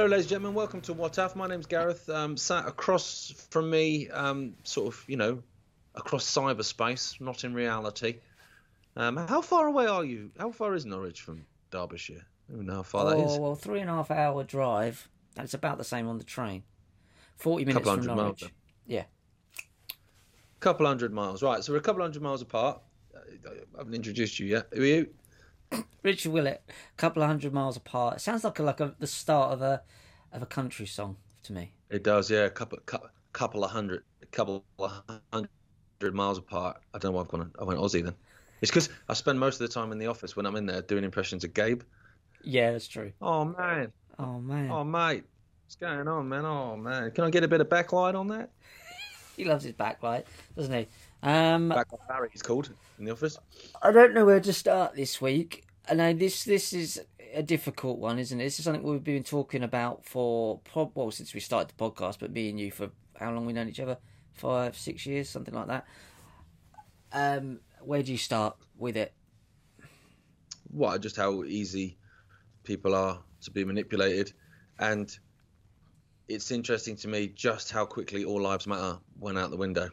Hello, ladies and gentlemen. Welcome to What If. My name's Gareth. Um, sat across from me, um, sort of, you know, across cyberspace, not in reality. Um, how far away are you? How far is Norwich from Derbyshire? I don't know how far that is. oh, that is. well, three and a half hour drive. That's about the same on the train. 40 minutes Couple from hundred miles, Norwich. Yeah. couple hundred miles. Right, so we're a couple hundred miles apart. Uh, I haven't introduced you yet. Who are you? Richard Willett, a couple of hundred miles apart. It sounds like a, like a, the start of a of a country song to me. It does, yeah. A couple, couple, couple of hundred, a couple of hundred miles apart. I don't know why I've gone. I went Aussie then. It's because I spend most of the time in the office when I'm in there doing impressions of Gabe. Yeah, that's true. Oh man, Oh man, oh mate, what's going on, man? Oh man, can I get a bit of backlight on that? he loves his backlight, doesn't he? Um, Backlight Barry, he's called in the office. I don't know where to start this week. I know this this is a difficult one, isn't it? This is something we've been talking about for well since we started the podcast, but me and you for how long we known each other? Five, six years, something like that. Um, where do you start with it? What? Just how easy people are to be manipulated, and it's interesting to me just how quickly all lives matter went out the window.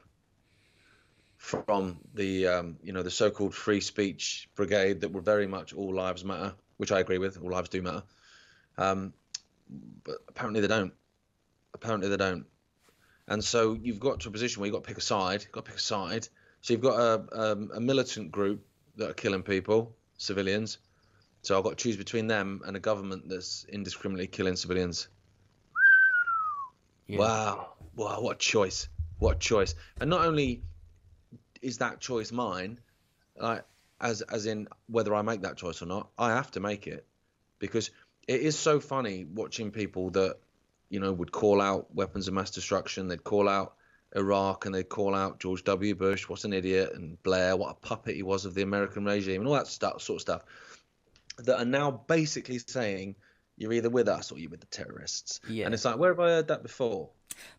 From the um, you know the so-called free speech brigade that were very much all lives matter, which I agree with. All lives do matter, um, but apparently they don't. Apparently they don't. And so you've got to a position where you've got to pick a side. You've got to pick a side. So you've got a, um, a militant group that are killing people, civilians. So I've got to choose between them and a government that's indiscriminately killing civilians. Yeah. Wow. Wow, what a choice. What a choice. And not only is that choice mine, like as as in whether I make that choice or not, I have to make it. Because it is so funny watching people that, you know, would call out weapons of mass destruction, they'd call out Iraq and they'd call out George W. Bush, what an idiot, and Blair, what a puppet he was of the American regime, and all that stuff sort of stuff. That are now basically saying you're either with us or you're with the terrorists. Yeah. And it's like, where have I heard that before?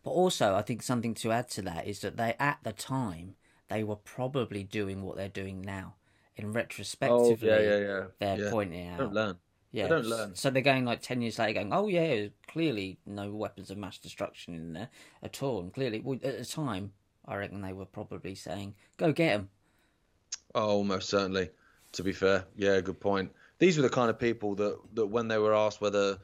But also, I think something to add to that is that they, at the time, they were probably doing what they're doing now. In retrospectively, Oh, yeah, yeah. yeah. they're Yeah. pointing out. They don't learn. Yeah, don't learn. So they're going like ten years later, going, "Oh yeah, clearly no weapons of mass destruction in there at all." And clearly, well, at the time, I reckon they were probably saying, "Go get them." Oh, most certainly. To be fair, yeah, good point. These were the kind of people that, that when they were asked whether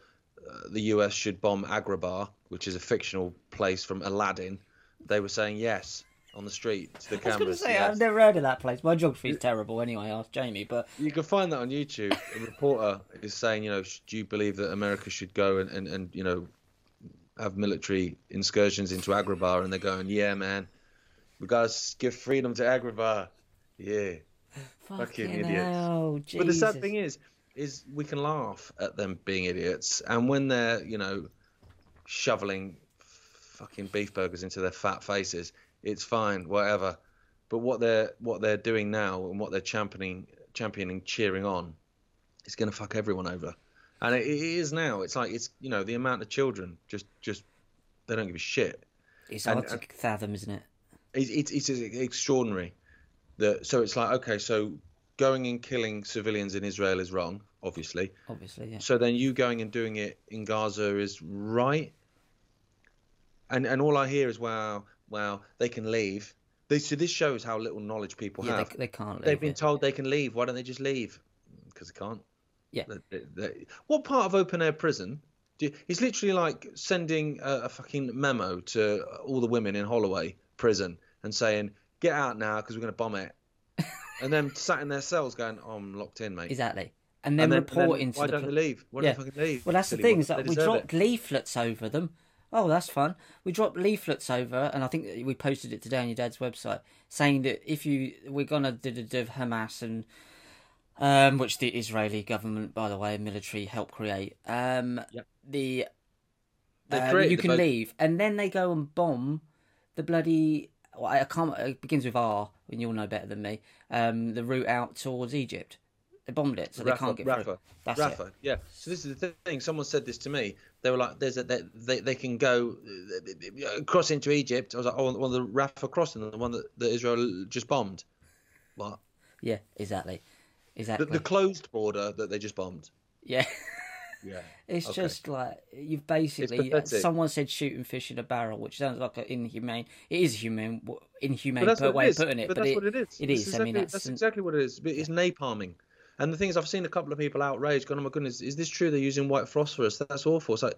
uh, the US should bomb Agrabah, which is a fictional place from Aladdin, they were saying yes on the street to the I was going to cameras. say yes. I've never heard of that place. My geography is terrible anyway. Ask Jamie, but You can find that on YouTube. A reporter is saying, you know, do you believe that America should go and, and, and you know, have military incursions into Agrabah? And they're going, yeah, man, we got to give freedom to Agrabah. Yeah. fucking, idiots. hell, But the sad thing is, is we can laugh at them being idiots, and when they're, you know, shoveling fucking beef burgers into their fat faces, it's fine, whatever. But what they're what they're doing now and what they're championing, championing, cheering on, is going to fuck everyone over. And it, it is now. It's like it's you know the amount of children just just they don't give a shit. it's and- hard to uh, fathom, isn't it? It's it's, it's extraordinary. That so it's like okay, so going and killing civilians in Israel is wrong, obviously. Obviously, yeah. So then you going and doing it in Gaza is right. And and all I hear is wow, wow, they can leave. They, so this shows how little knowledge people Yeah, have. they, they can't. They've been it. told they can leave. Why don't they just leave? Because they can't. Yeah. They- they- what part of open air prison? Do, it's literally like sending a, a fucking memo to all the women in Holloway prison and saying, "Get out now because we're going to bomb it." and then sat in their cells going, oh, "I'm locked in, mate." Exactly. And then and then, and then reporting to why the don't pol- they leave? Why Yeah. don't they fucking leave? Well, that's the thing is that we dropped it. leaflets over them. Oh, that's fun. We dropped leaflets over, and I think we posted it today on your dad's website, saying that if you we're gonna do do Hamas and um, which the Israeli government, by the way, military helped create. Um, Yep. the uh, you can leave, and then they go and bomb the bloody. Well, I I can't. It begins with R, and you'll know better than me. Um, the route out towards Egypt. They bombed it, so they can't get Rafah, through. That's it. Rafah, yeah. So this is the thing. Someone said this to me. They were like, "There's a they they, they can go uh, cross into Egypt." I was like, "Oh, one of the Rafah crossing, the one that, that Israel just bombed." What? Yeah, exactly, exactly. the closed border that they just bombed. Yeah. Yeah. It's Okay. just like you've basically pathetic. someone said shooting fish in a barrel, which sounds like an inhumane. It is a human, inhumane But that's per what way it of putting it. But, But, that's it, what it is. It is. I mean, that's, that's exactly what it is. It's napalming. And the thing is, I've seen a couple of people outraged, going, "Oh my goodness, is this true? They're using white phosphorus. That's awful." It's like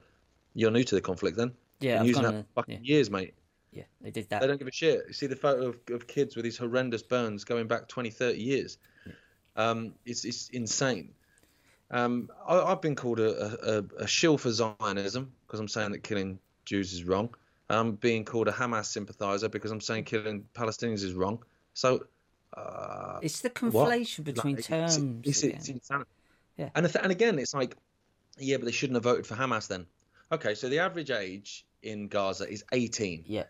you're new to the conflict, then. yeah, I've using that for fucking yeah, years, mate. yeah, they did that. They don't give a shit. You see the photo of, of kids with these horrendous burns going back 20, 30 years. Um, it's it's insane. Um, I, I've been called a, a, a shill for Zionism because I'm saying that killing Jews is wrong. I'm being called a Hamas sympathizer because I'm saying killing Palestinians is wrong. So, uh, It's the what? conflation between like, terms. It's, it's insanity. Yeah. And, th- and again, it's like, yeah, but they shouldn't have voted for Hamas then. Okay, so the average age in Gaza is 18. yeah,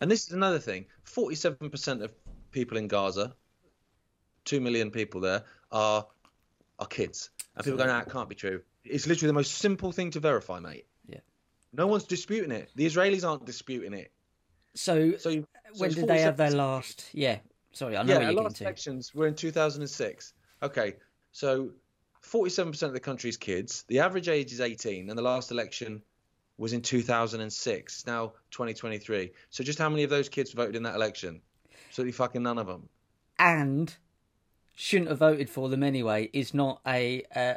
And this is another thing 47% of people in Gaza, 2 million people there, are are kids. And people go, nah, it can't be true. It's literally the most simple thing to verify, mate. Yeah. No one's disputing it. The Israelis aren't disputing it. So, So, so when did they have their last? Yeah, sorry, I know Yeah, what our you're last getting to. elections were in 2006. Okay, so 47% of the country's kids. The average age is 18, and the last election was in 2006. It's Now 2023. So just how many of those kids voted in that election? Absolutely fucking none of them. and shouldn't have voted for them anyway is not a uh,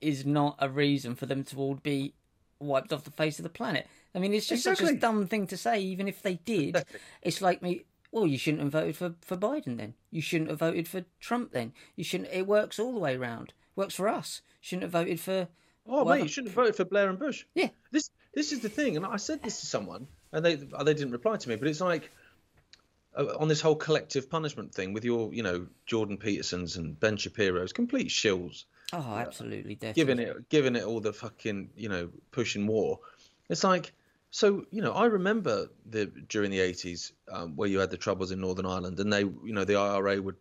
is not a reason for them to all be wiped off the face of the planet. I mean, it's just such a dumb thing to say. Even if they did, it's like me. Well, you shouldn't have voted for, for Biden then. You shouldn't have voted for Trump then. You shouldn't. It works all the way around. Works for us. Shouldn't have voted for. Oh, Well, mate, you shouldn't have voted for Blair and Bush. Yeah. This this is the thing, and I said this to someone, and they they didn't reply to me. But it's like uh, on this whole collective punishment thing with your, you know, Jordan Petersons and Ben Shapiro's complete shills. Oh, absolutely, definitely. giving it giving it all the fucking you know pushing war it's like so you know i remember the during the 80s um, where you had the troubles in northern ireland and they you know the ira would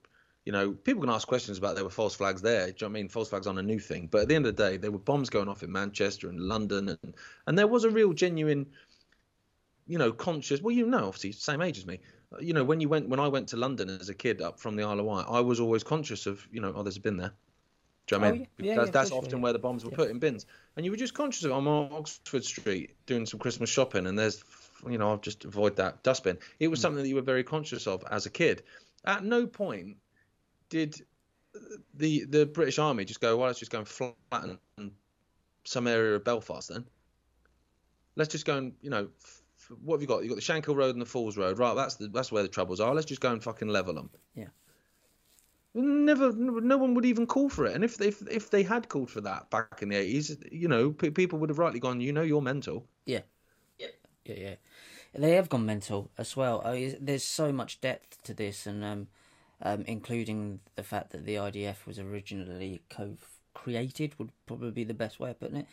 you know people can ask questions about there were false flags there. Do you know i mean? False flags aren't a new thing. But at the end of the day there were bombs going off in manchester and london and and there was a real genuine you know conscious well you know obviously same age as me you know when you went when i went to london as a kid up from the isle of wight i was always conscious of you know oh there's a there do you know what I Oh, mean? yeah. Yeah, that's, yeah, that's often where the bombs were put in bins, and you were just conscious of. I'm on Oxford Street doing some Christmas shopping, and there's, you know, I'll just avoid that dustbin. It was something that you were very conscious of as a kid. At no point did the the British Army just go, well, let's just go and flatten some area of Belfast then. Let's just go and, you know, f- what have you got? You have got the Shankill Road and the Falls Road, right? That's the that's where the troubles are. Let's just go and fucking level them. Yeah. Never, no one would even call for it. And if if if they had called for that back in the eighties, you know, pe people would have rightly gone, you know, you're mental. Yeah. Yeah, yeah. They have gone mental as well. I mean, there's so much depth to this, and um, um, including the fact that the IDF was originally co-created would probably be the best way of putting it,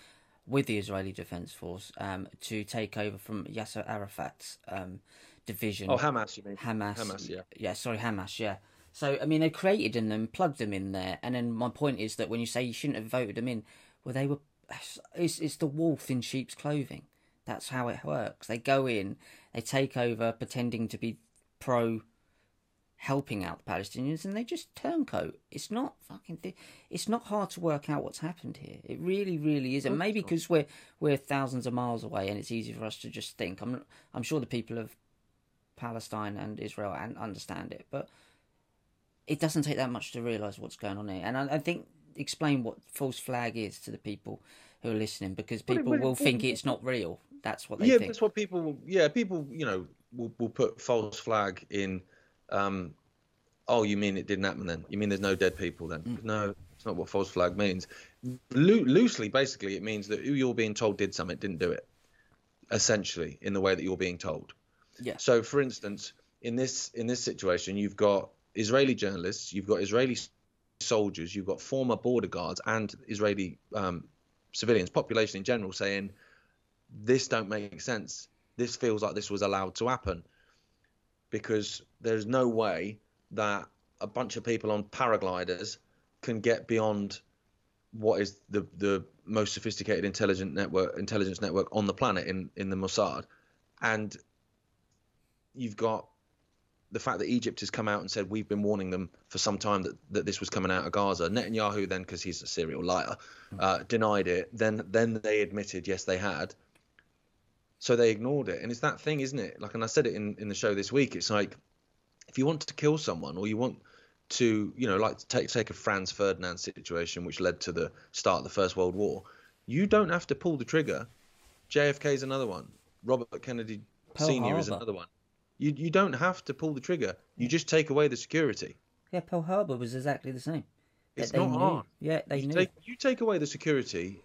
with the Israeli Defense Force um, to take over from Yasser Arafat's um, division. Oh, Hamas, you mean? Hamas. Hamas, yeah. Yeah, sorry, Hamas, yeah. So, I mean, they created them and plugged them in there. And then my point is that when you say you shouldn't have voted them in, well, they were. It's, it's the wolf in sheep's clothing. That's how it works. They go in, they take over, pretending to be pro helping out the Palestinians, and they just turncoat. It's not fucking. Th- it's not hard to work out what's happened here. It really, really isn't. Maybe because we're we're thousands of miles away, and it's easy for us to just think. I'm I'm sure the people of Palestine and Israel and understand it, but it doesn't take that much to realise what's going on here. And I, I think explain what false flag is to the people who are listening, because Well, it- people well, it- will think it's not real. That's what they yeah, think. that's what people. Yeah, people. You know, will will put false flag in. Um, oh, you mean it didn't happen then? You mean there's no dead people then? Mm. No, it's not what false flag means. Loo- loosely, basically, it means that who you're being told did something didn't do it. Essentially, in the way that you're being told. Yeah. So, for instance, in this in this situation, you've got Israeli journalists, you've got Israeli soldiers, you've got former border guards, and Israeli um, civilians, population in general, saying this don't make sense. This feels like this was allowed to happen because there's no way that a bunch of people on paragliders can get beyond what is the the most sophisticated intelligent network intelligence network on the planet in in the Mossad, and you've got the fact that Egypt has come out and said we've been warning them for some time that, that this was coming out of Gaza. Netanyahu then, because he's a serial liar, uh, denied it. Then then they admitted yes they had. So they ignored it, and it's that thing, isn't it? Like, and I said it in in the show this week. It's like if you want to kill someone or you want to, you know, like take take a Franz Ferdinand situation, which led to the start of the First World War, you don't have to pull the trigger. JFK is another one. Robert Kennedy Pearl Senior is another one. You you don't have to pull the trigger. You just take away the security. Yeah, Pearl Harbor was exactly the same. It's they not knew. hard. Yeah, they You knew. take you take away the security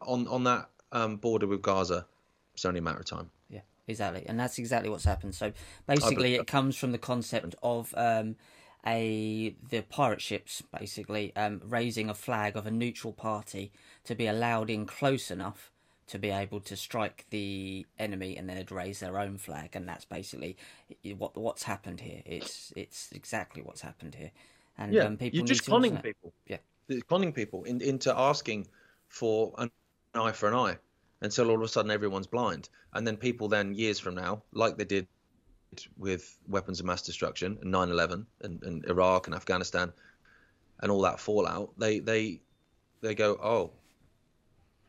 on on that um, border with Gaza. It's only a matter of time. Yeah, exactly, and that's exactly what's happened. So basically, it comes from the concept of um, a the pirate ships basically um, raising a flag of a neutral party to be allowed in close enough to be able to strike the enemy, and then raise their own flag, and that's basically what what's happened here. It's it's exactly what's happened here, and Yeah, um, people you're just conning people. Yeah. It's conning people in, into asking for an eye for an eye until all of a sudden everyone's blind, and then people then years from now, like they did with weapons of mass destruction and 9/11 and, and Iraq and Afghanistan and all that fallout, they they they go, oh,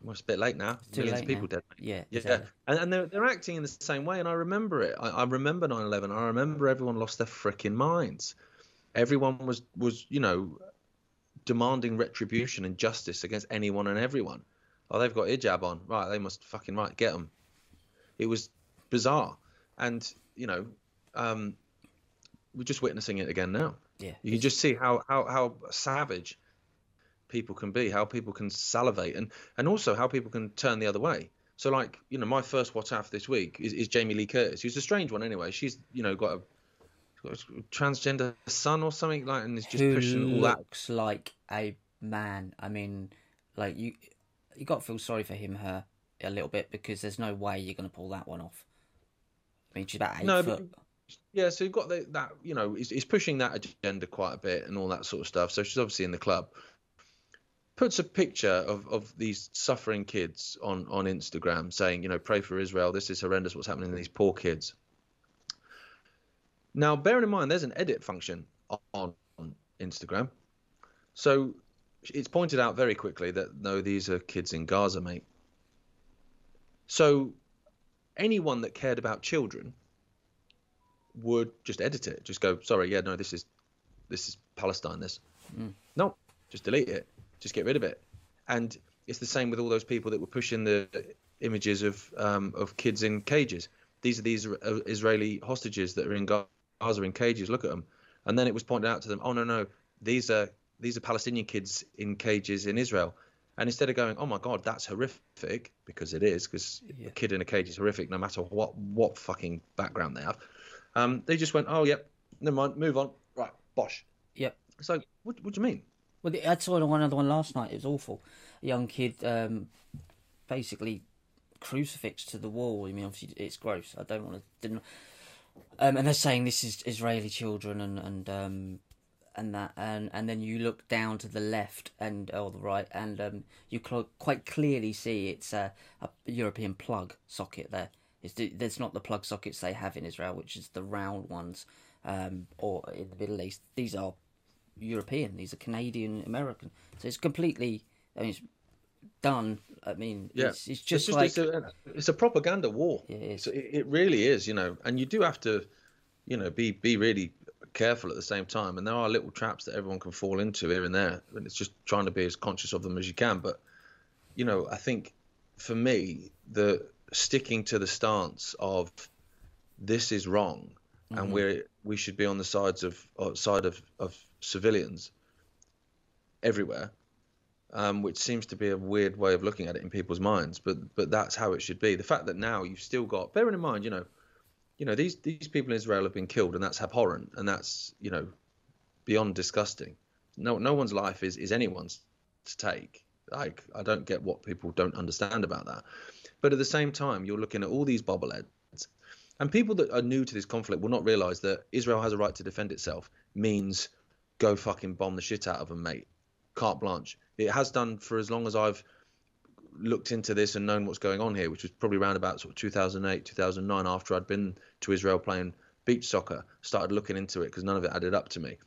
well, it's a bit late now. too Millions late of people now. dead. Yeah, Yeah, exactly. and, and they're, they're acting in the same way, and I remember it. I, I remember 9/11. I remember everyone lost their freaking minds. Everyone was was you know demanding retribution and justice against anyone and everyone. Oh, they've got hijab on, right? They must fucking right get them. It was bizarre, and you know, um, we're just witnessing it again now. Yeah, You can just see how how how savage people can be, how people can salivate, and and also how people can turn the other way. So like you know, my first WhatsApp this week is, is Jamie Lee Curtis, who's a strange one anyway. She's you know got a, got a transgender son or something like, and is just who pushing all that. looks like a man. I mean, like you, you got to feel sorry for him, her, a little bit because there's no way you're going to pull that one off. I mean, she's about eight No, but- foot. Yeah, so you've got the, that, you know, he's, he's pushing that agenda quite a bit and all that sort of stuff. So she's obviously in the club. Puts a picture of, of these suffering kids on, on Instagram saying, you know, pray for Israel. This is horrendous what's happening to these poor kids. Now, bearing in mind, there's an edit function on, on Instagram. So it's pointed out very quickly that, no, these are kids in Gaza, mate. So anyone that cared about children would just edit it. Just go, sorry, yeah, no, this is this is Palestine. This, mm. no, just delete it. Just get rid of it. And it's the same with all those people that were pushing the images of um, of kids in cages. These are these uh, Israeli hostages that are in Gaza in cages. Look at them. And then it was pointed out to them, oh no, no, these are these are Palestinian kids in cages in Israel. And instead of going, oh my God, that's horrific, because it is, because Yeah. a kid in a cage is horrific, no matter what what fucking background they have. Um, they just went, oh yep, never mind, move on. Right, bosh. Yep. So what, what do you mean? Well, I saw one other one last night. It was awful. A young kid, um, basically crucifixed to the wall. I mean, obviously it's gross. I don't want to. Um, and they're saying this is Israeli children and and um, and that and and then you look down to the left and or the right and um, you cl- quite clearly see it's a, a European plug socket there. It's the, not the plug sockets they have in Israel, which is the round ones, um, or in the Middle East. These are European. He's a Canadian American. So it's completely. I mean, it's done. I mean, Yeah, it's, it's just, it's like it's a, it's a propaganda war. It is. It, it really is, you know, and you do have to, you know, be be really careful at the same time. And there are little traps that everyone can fall into here and there, and it's just trying to be as conscious of them as you can. But you know, I think for me, the sticking to the stance of this is wrong, and we're we should be on the sides of uh, side of of civilians everywhere um, which seems to be a weird way of looking at it in people's minds. But but that's how it should be. The fact that now you've still got, bearing in mind, you know, you know these these people in Israel have been killed, and that's abhorrent, and that's you know beyond disgusting. No no one's life is is anyone's to take. Like I don't get what people don't understand about that. But at the same time, you're looking at all these bobbleheads. And people that are new to this conflict will not realise that Israel has a right to defend itself means go fucking bomb the shit out of them, mate. Carte blanche. It has done for as long as I've looked into this and known what's going on here, which was probably around about sort of 2008, 2009, after I'd been to Israel playing beach soccer, started looking into it because none of it added up to me.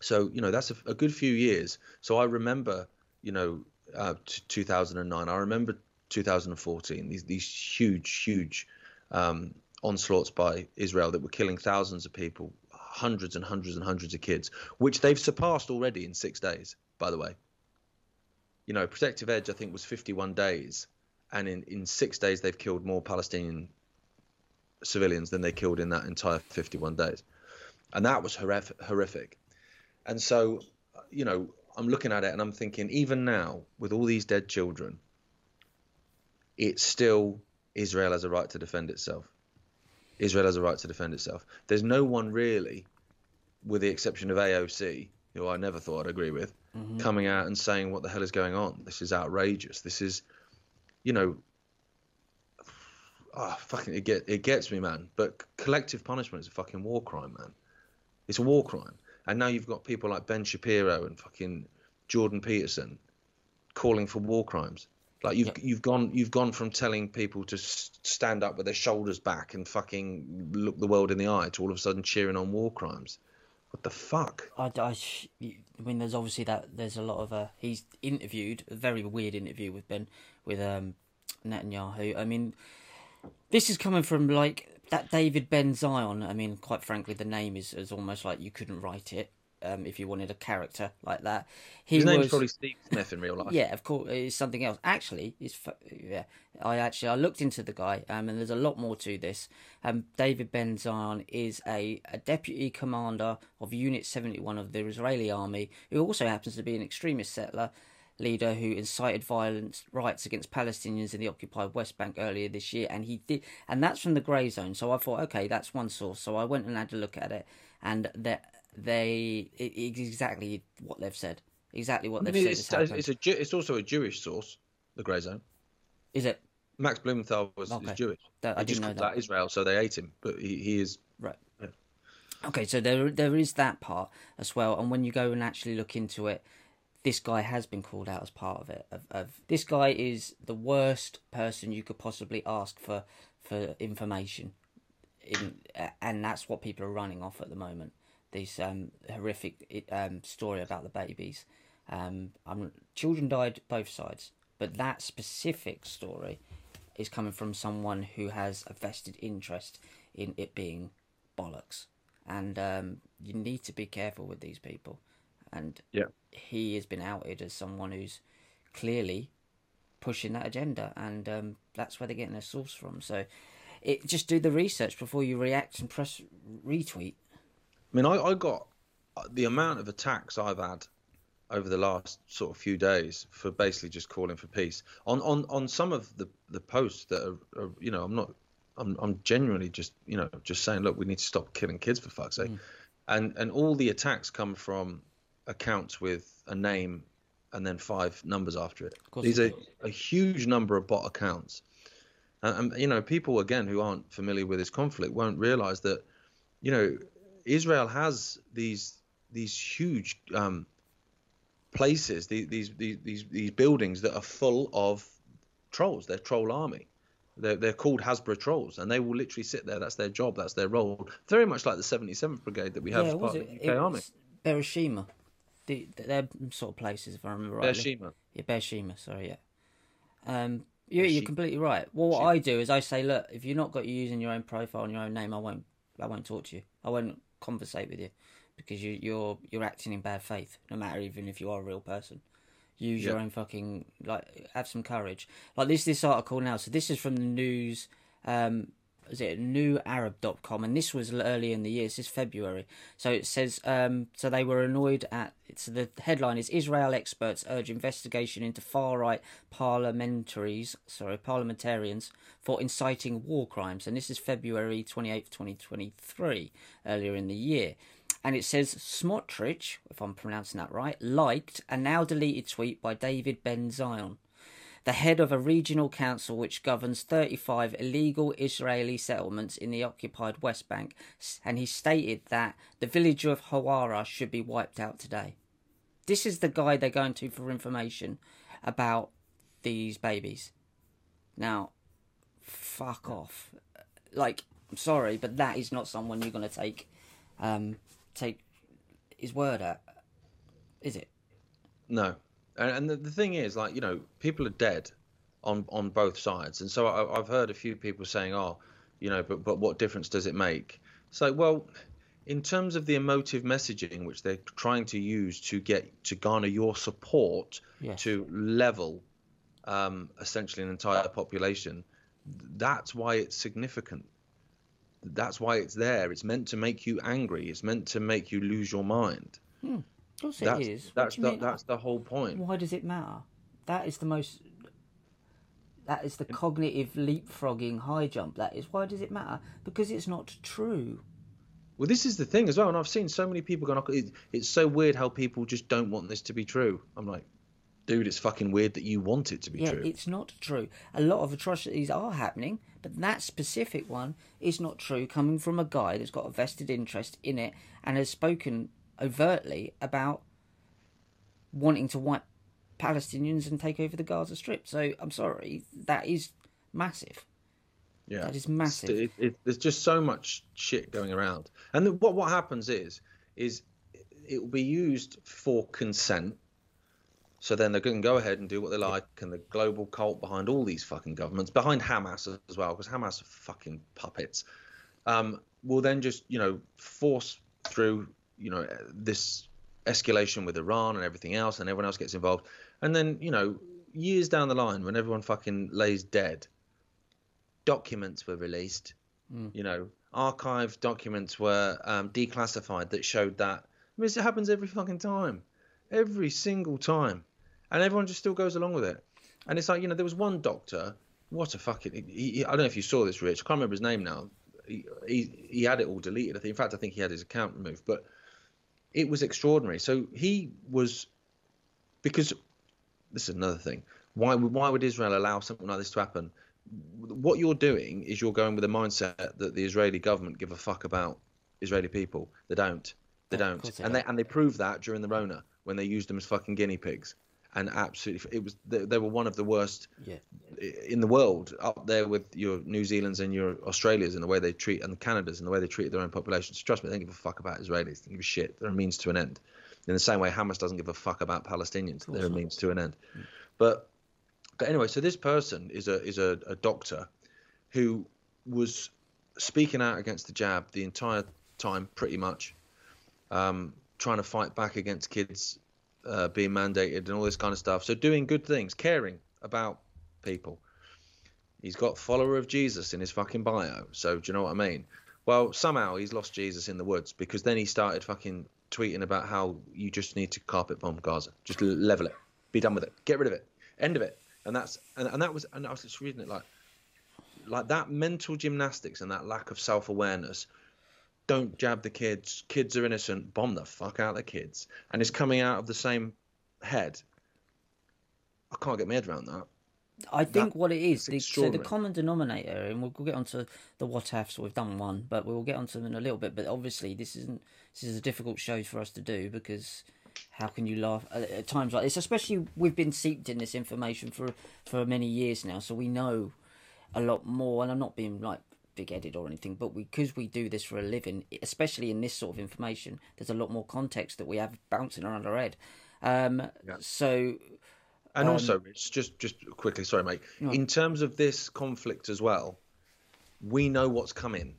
So you know that's a, a good few years. So I remember, you know, uh, t- 2009. I remember 2014. These these huge, huge um, onslaughts by Israel that were killing thousands of people, hundreds and hundreds and hundreds of kids, which they've surpassed already in six days. By the way, you know, Protective Edge I think was 51 days, and in in six days they've killed more Palestinian civilians than they killed in that entire 51 days, and that was horrific. And so, you know, I'm looking at it and I'm thinking, even now, with all these dead children, it's still Israel has a right to defend itself. Israel has a right to defend itself. There's no one really, with the exception of AOC, who I never thought I'd agree with, mm-hmm. coming out and saying what the hell is going on. This is outrageous. This is, you know, oh, fucking it get it gets me, man. But collective punishment is a fucking war crime, man. It's a war crime. And now you've got people like Ben Shapiro and fucking Jordan Peterson calling for war crimes. Like you've you've gone you've gone from telling people to stand up with their shoulders back and fucking look the world in the eye to all of a sudden cheering on war crimes. What the fuck? I, I, I mean, there's obviously that there's a lot of uh, he's interviewed a very weird interview with Ben with um Netanyahu. I mean, this is coming from like that David Ben Zion. I mean, quite frankly, the name is, is almost like you couldn't write it. Um, if you wanted a character like that, he his name's was... probably Steve Smith in real life. yeah, of course, it's something else. Actually, it's yeah. I actually I looked into the guy, um, and there's a lot more to this. Um, David Ben Zion is a, a deputy commander of Unit 71 of the Israeli army, who also happens to be an extremist settler leader who incited violent rights against Palestinians in the occupied West Bank earlier this year, and he did, and that's from the Grayzone. So I thought, okay, that's one source. So I went and had a look at it, and that they it, it's exactly what they've said, exactly what they've I mean, said. It's, it's, a it's also a Jewish source, the grey zone. Is it? Max Blumenthal was okay. is Jewish. That, I didn't know that. that. Israel, so they ate him, but he, he is right. Yeah. Okay, so there there is that part as well, and when you go and actually look into it, this guy has been called out as part of it. Of, of this guy is the worst person you could possibly ask for for information, in, and that's what people are running off at the moment. This um, horrific um, story about the babies. Um, children died both sides, but that specific story is coming from someone who has a vested interest in it being bollocks, and um, you need to be careful with these people and yeah. he has been outed as someone who's clearly pushing that agenda, and um, that's where they're getting their source from. So, it just do the research before you react and press retweet. I mean, I, I got uh, the amount of attacks I've had over the last sort of few days for basically just calling for peace on on on some of the the posts that are, are you know I'm not I'm I'm genuinely just you know just saying look we need to stop killing kids for fuck's sake, mm. and and all the attacks come from accounts with a name and then five numbers after it. These are a huge number of bot accounts. And, and, you know, people again who aren't familiar with this conflict won't realize that, you know, Israel has these these huge um, places, these, these these these buildings that are full of trolls. They're troll army. They're, they're called Hasbara trolls, and they will literally sit there. That's their job. That's their role. Very much like the 77th Brigade that we have yeah, part of the UK Army. Beersheba. The, they're sort of places, if I remember right. Beersheba. Yeah, Beersheba. Sorry, yeah. Um, yeah, you're completely right. Well, what I do is I say, look, if you're not got you using your own profile and your own name, I won't, I won't talk to you. I won't conversate with you because you, you're you're acting in bad faith. No matter even if you are a real person, use your own fucking like have some courage. Like this this article now. So this is from the news. Um, is it newarab.com and this was early in the year. This is february. So it says um, so they were annoyed at so the headline is israel experts urge investigation into far right parliamentaries sorry parliamentarians for inciting war crimes. And this is february 28th 2023 earlier in the year. And it says Smotrich, if I'm pronouncing that right, liked a now deleted tweet by David Ben Zion the head of a regional council which governs 35 illegal Israeli settlements in the occupied West Bank, and he stated that the village of Hawara should be wiped out today. This is the guy they're going to for information about these babies. Now, fuck off. Like, I'm sorry, but that is not someone you're going to take um, take his word at, is it? No, and, and the, the thing is, like you know, people are dead on on both sides, and so I, I've heard a few people saying, "Oh, you know, but but what difference does it make?" So, well, in terms of the emotive messaging which they're trying to use to get to garner your support Yes. to level um, essentially an entire population, that's why it's significant. That's why it's there. It's meant to make you angry. It's meant to make you lose your mind. Of course That's is. What that's the mean? that's the whole point. Why does it matter? That is the most. That is the cognitive leapfrogging high jump. That is. Why does it matter? Because it's not true. Well, this is the thing as well, and I've seen so many people going. It, it's so weird how people just don't want this to be true. I'm like, dude, it's fucking weird that you want it to be Yeah, true. it's not true. A lot of atrocities are happening, but that specific one is not true. Coming from a guy that's got a vested interest in it and has spoken overtly about wanting to wipe Palestinians and take over the Gaza Strip. So I'm sorry, that is massive. Yeah, That is massive. It, it, there's just so much shit going around, and the, what what happens is is it will be used for consent. So then they can go ahead and do what they like, and the global cult behind all these fucking governments, behind Hamas as well, because Hamas are fucking puppets, um, will then just you know force through you know this escalation with Iran and everything else, and everyone else gets involved, and then you know years down the line when everyone fucking lays dead, documents were released. You know, archived documents were um, declassified that showed that. I mean, it happens every fucking time, every single time, and everyone just still goes along with it. And it's like you know, there was one doctor. What a fucking! He, he, I don't know if you saw this, Rich. I can't remember his name now. He, he he had it all deleted. I think, in fact, I think he had his account removed. But it was extraordinary. So he was because this is another thing. Why would why would Israel allow something like this to happen? What you're doing is you're going with a mindset that the Israeli government give a fuck about Israeli people. They don't. They Yeah, don't. and they and they proved that during the Rona when they used them as fucking guinea pigs. And absolutely, it was they, they were one of the worst Yeah. in the world, up there with your New Zealand's and your Australias in the way they treat and the Canada's and the way they treat their own populations. Trust me, they don't give a fuck about Israelis. They give a shit. They're a means to an end. In the same way, Hamas doesn't give a fuck about Palestinians. They're a means to an end. But but anyway, so this person is a is a, a doctor who was speaking out against the jab the entire time, pretty much, um, trying to fight back against kids uh, being mandated and all this kind of stuff. So doing good things, caring about people. He's got follower of Jesus in his fucking bio. So do you know what I mean? Well, somehow he's lost Jesus in the woods because then he started fucking tweeting about how you just need to carpet bomb Gaza, just level it, be done with it, get rid of it, end of it. And that's and, and that was and I was just reading it like like that mental gymnastics and that lack of self awareness. Don't jab the kids. Kids are innocent. Bomb the fuck out the kids. And it's coming out of the same head. I can't get my head around that. I think what it is, the, so the common denominator, and we'll, we'll get onto the what ifs. We've done one, but we'll get onto them in a little bit. But obviously, this isn't. This is a difficult show for us to do because how can you laugh at, at times like this? Especially we've been seeped in this information for for many years now, so we know a lot more. And I'm not being like big-headed or anything, but because we do this for a living, especially in this sort of information, there's a lot more context that we have bouncing around our head. Um, So And also, Rich, just just quickly, sorry, mate. In terms of this conflict as well, we know what's coming,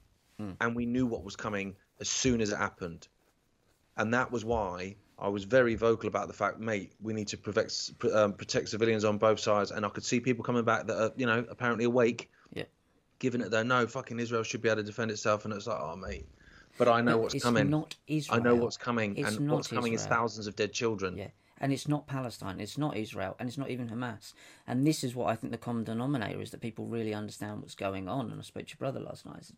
and we knew what was coming as soon as it happened, and that was why I was very vocal about the fact, mate, we need to protect um, protect civilians on both sides. And I could see people coming back that are, you know, apparently awake, yeah. Giving it though. no, fucking Israel should be able to defend itself, and it's like, oh, mate. But I know what's it's coming. not I know what's coming, It's and what's coming is thousands of dead children. Yeah, and it's not Palestine, it's not Israel, and it's not even Hamas. And this is what I think the common denominator is that people really understand what's going on. And I spoke to your brother last night.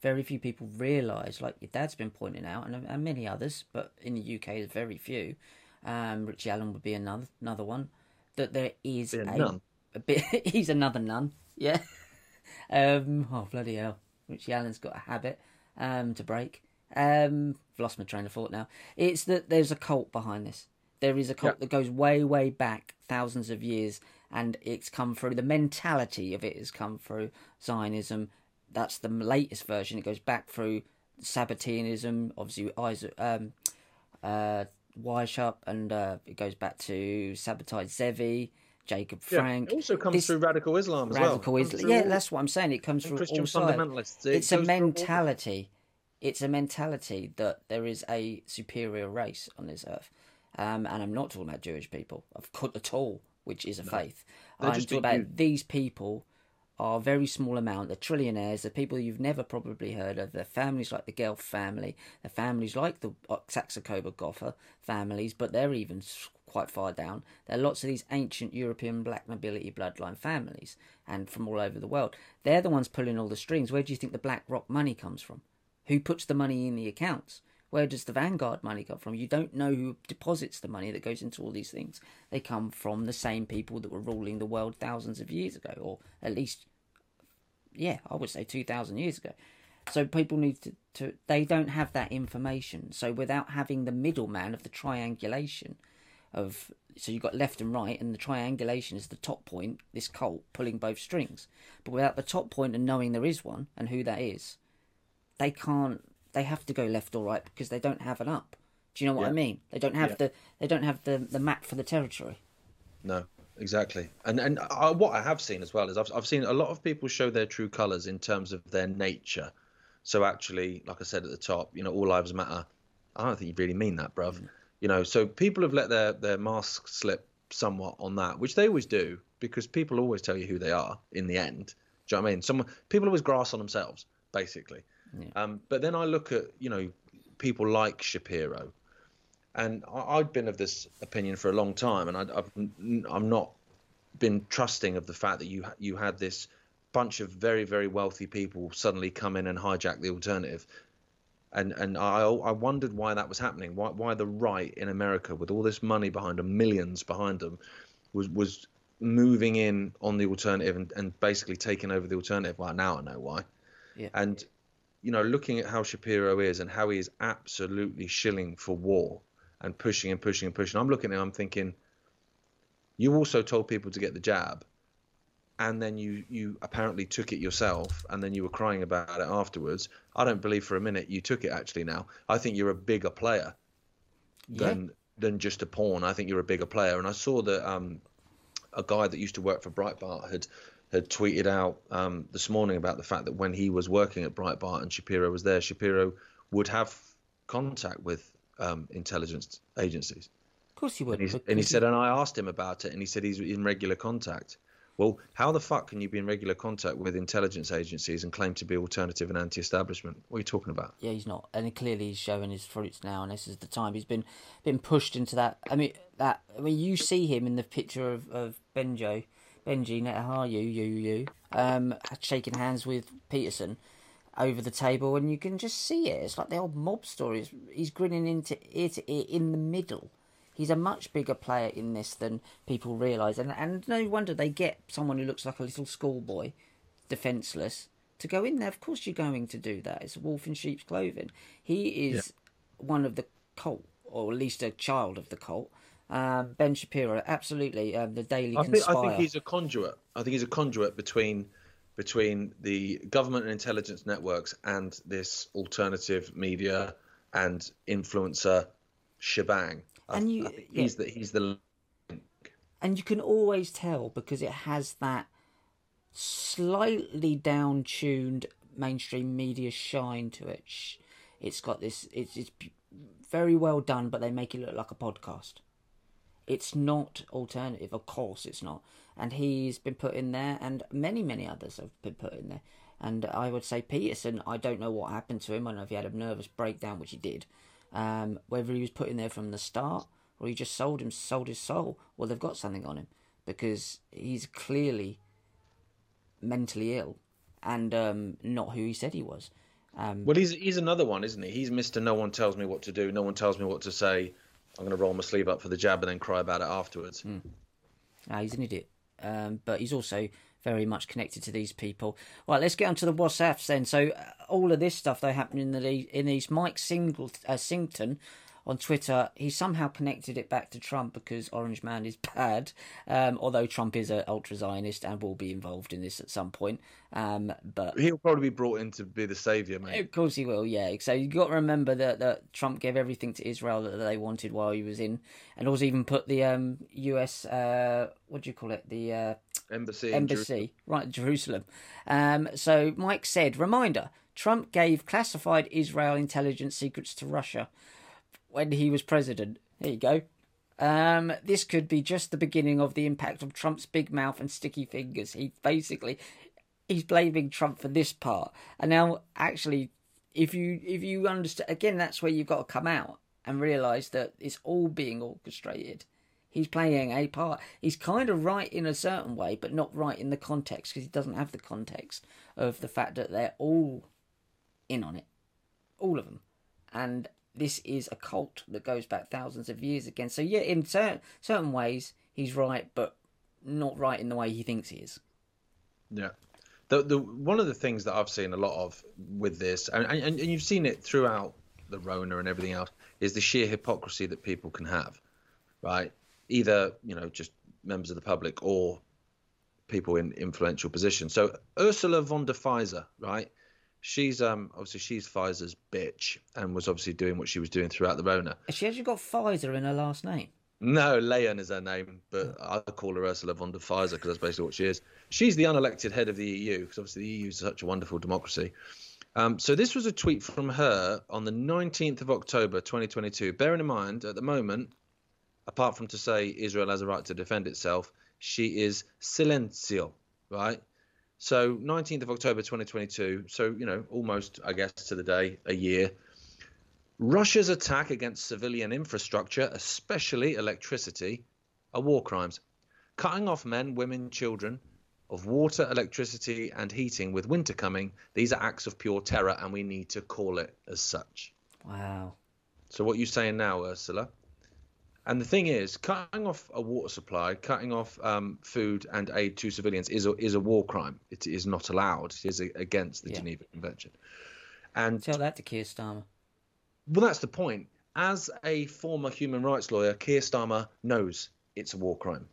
Very few people realise, like your dad's been pointing out, and, and many others, but in the UK there's very few. Um, Richie Allen would be another another one. That there is a a, a bit. he's another nun. Yeah. Um. Oh bloody hell! Richie Allen's got a habit um to break. Um. I've lost my train of thought now. It's that there's a cult behind this. There is a cult Yeah. that goes way, way back, thousands of years, and it's come through. The mentality of it has come through Zionism. that's the latest version. It goes back through Sabbateanism, obviously Isaac, um, uh, Weishaupt, and uh, it goes back to Sabbatai Zevi, Jacob Frank. Yeah, it also comes This- through radical Islam as well. radical well. Islam. Yeah, all- that's what I'm saying. It comes from Christian all fundamentalists. It It's a goes through all- mentality. It's a mentality that there is a superior race on this earth, um, and I'm not talking about Jewish people, of course, at all, which is a faith. They're I'm talking about these people are very small amount. They're trillionaires. They're people you've never probably heard of. They're families like the Guelph family. They're families like the uh, Saxe-Coburg Gotha families, but they're even quite far down. There are lots of these ancient European black nobility bloodline families, and from all over the world. They're the ones pulling all the strings. Where do you think the BlackRock money comes from? Who puts the money in the accounts? Where does the Vanguard money come from? You don't know who deposits the money that goes into all these things. They come from the same people that were ruling the world thousands of years ago, or at least, yeah, I would say 2,000 years ago. So people need to, to, they don't have that information. So without having the middleman of the triangulation of, so you've got left and right, and the triangulation is the top point, this cult pulling both strings. But without the top point and knowing there is one and who that is, they can't they have to go left or right because they don't have an up do you know what i mean they don't have Yeah. the they don't have the the map for the territory No, exactly. And and I, what I have seen as well is I've I've seen a lot of people show their true colours in terms of their nature. So actually, like I said at the top, you know, all lives matter. I don't think you really mean that, bruv. Mm. You know, so people have let their their mask slip somewhat on that, which they always do because people always tell you who they are in the end. Do you know what I mean? Some people always grass on themselves, basically. Um, but then I look at you know people like Shapiro, and I, I'd been of this opinion for a long time, and I, I've n- I'm not been trusting of the fact that you you had this bunch of very very wealthy people suddenly come in and hijack the alternative, and and I I wondered why that was happening, why why the right in America with all this money behind them, millions behind them, was was moving in on the alternative and, and basically taking over the alternative. Well, now I know why. Yeah. And you know, looking at how Shapiro is and how he is absolutely shilling for war and pushing and pushing and pushing, I'm looking at him, I'm thinking, you also told people to get the jab, and then you you apparently took it yourself, and then you were crying about it afterwards. I don't believe for a minute you took it. Actually, now I think you're a bigger player than than just a pawn. I think you're a bigger player, and I saw that um, a guy that used to work for Breitbart had had tweeted out um, this morning about the fact that when he was working at Breitbart and Shapiro was there, Shapiro would have contact with um, intelligence agencies. of course he would And and he said, and I asked him about it, and he said he's in regular contact. Well, how the fuck can you be in regular contact with intelligence agencies and claim to be alternative and anti-establishment? What are you talking about? yeah he's not and clearly he's showing his fruits now and this is the time he's been been pushed into that i mean that i mean you see him in the picture of, of benjo benji Netanyahu, you you um shaking hands with peterson over the table and you can just see it it's like the old mob stories he's grinning into ear to ear in the middle he's a much bigger player in this than people realise and and no wonder they get someone who looks like a little schoolboy defenseless to go in there. Of course, you're going to do that. It's a wolf in sheep's clothing. He is one of the cult, or at least a child of the cult. Um, ben Shapiro, absolutely, um, the Daily I think, Conspire. I think he's a conduit. I think he's a conduit between between the government and intelligence networks and this alternative media and influencer shebang. I- And you- I think yeah. he's the he's the and you can always tell because it has that slightly down tuned mainstream media shine to it. It's got this. It's, it's very well done, but they make it look like a podcast. It's not alternative, of course, it's not. And he's been put in there, and many, many others have been put in there. And I would say Peterson, I don't know what happened to him. I don't know if he had a nervous breakdown, which he did. Um, whether he was put in there from the start or he just sold him, sold his soul. Well, they've got something on him because he's clearly mentally ill and um, not who he said he was. Um, well. He's he's another one, isn't he? He's Mister. No one tells me what to do. No one tells me what to say. I'm going to roll my sleeve up for the jab and then cry about it afterwards. Hmm. No, he's an idiot. Um, but he's also very much connected to these people. Right, let's get on to the WhatsApps then. So uh, all of this stuff though happened in the in these Mike Single uh, Singleton on Twitter, he somehow connected it back to Trump because Orange Man is bad. Um, although Trump is an ultra Zionist and will be involved in this at some point. Um, but he'll probably be brought in to be the savior, mate. Of course he will. Yeah. So you got to remember that, that Trump gave everything to Israel that they wanted while he was in, and also even put the um, U.S. Uh, what do you call it? The uh, embassy. Embassy, right, Jerusalem. Um, so Mike said, reminder: Trump gave classified Israel intelligence secrets to Russia when he was president. There you go. Um, this could be just the beginning of the impact of Trump's big mouth and sticky fingers. He basically he's blaming Trump for this part, and now actually, if you if you understand again, that's where you've got to come out and realize that it's all being orchestrated. He's playing a part. He's kind of right in a certain way, but not right in the context because he doesn't have the context of the fact that they're all in on it, all of them, and this is a cult that goes back thousands of years again. So yeah, in certain certain ways, he's right, but not right in the way he thinks he is. Yeah. The, the one of the things that I've seen a lot of with this, and, and, and you've seen it throughout the Rona and everything else, is the sheer hypocrisy that people can have, right? Either you know just members of the public or people in influential positions. So Ursula von der Pfizer, right? She's um obviously she's Pfizer's bitch and was obviously doing what she was doing throughout the Rona. Has she actually got Pfizer in her last name? No, Leyen is her name, but I call her Ursula von der Pfizer because that's basically what she is. She's the unelected head of the EU because obviously the EU is such a wonderful democracy. Um, so this was a tweet from her on the 19th of October 2022. Bearing in mind, at the moment, apart from to say Israel has a right to defend itself, she is silencio, right? So 19th of October 2022. So you know, almost I guess to the day, a year. Russia's attack against civilian infrastructure, especially electricity, are war crimes. Cutting off men, women, children of water, electricity, and heating with winter coming, these are acts of pure terror, and we need to call it as such. Wow. So, what are you saying now, Ursula? And the thing is, cutting off a water supply, cutting off um, food and aid to civilians is a, is a war crime. It is not allowed. It is against the yeah. Geneva Convention. And tell that to Keir Starmer. Well, that's the point. As a former human rights lawyer, Keir Starmer knows it's a war crime.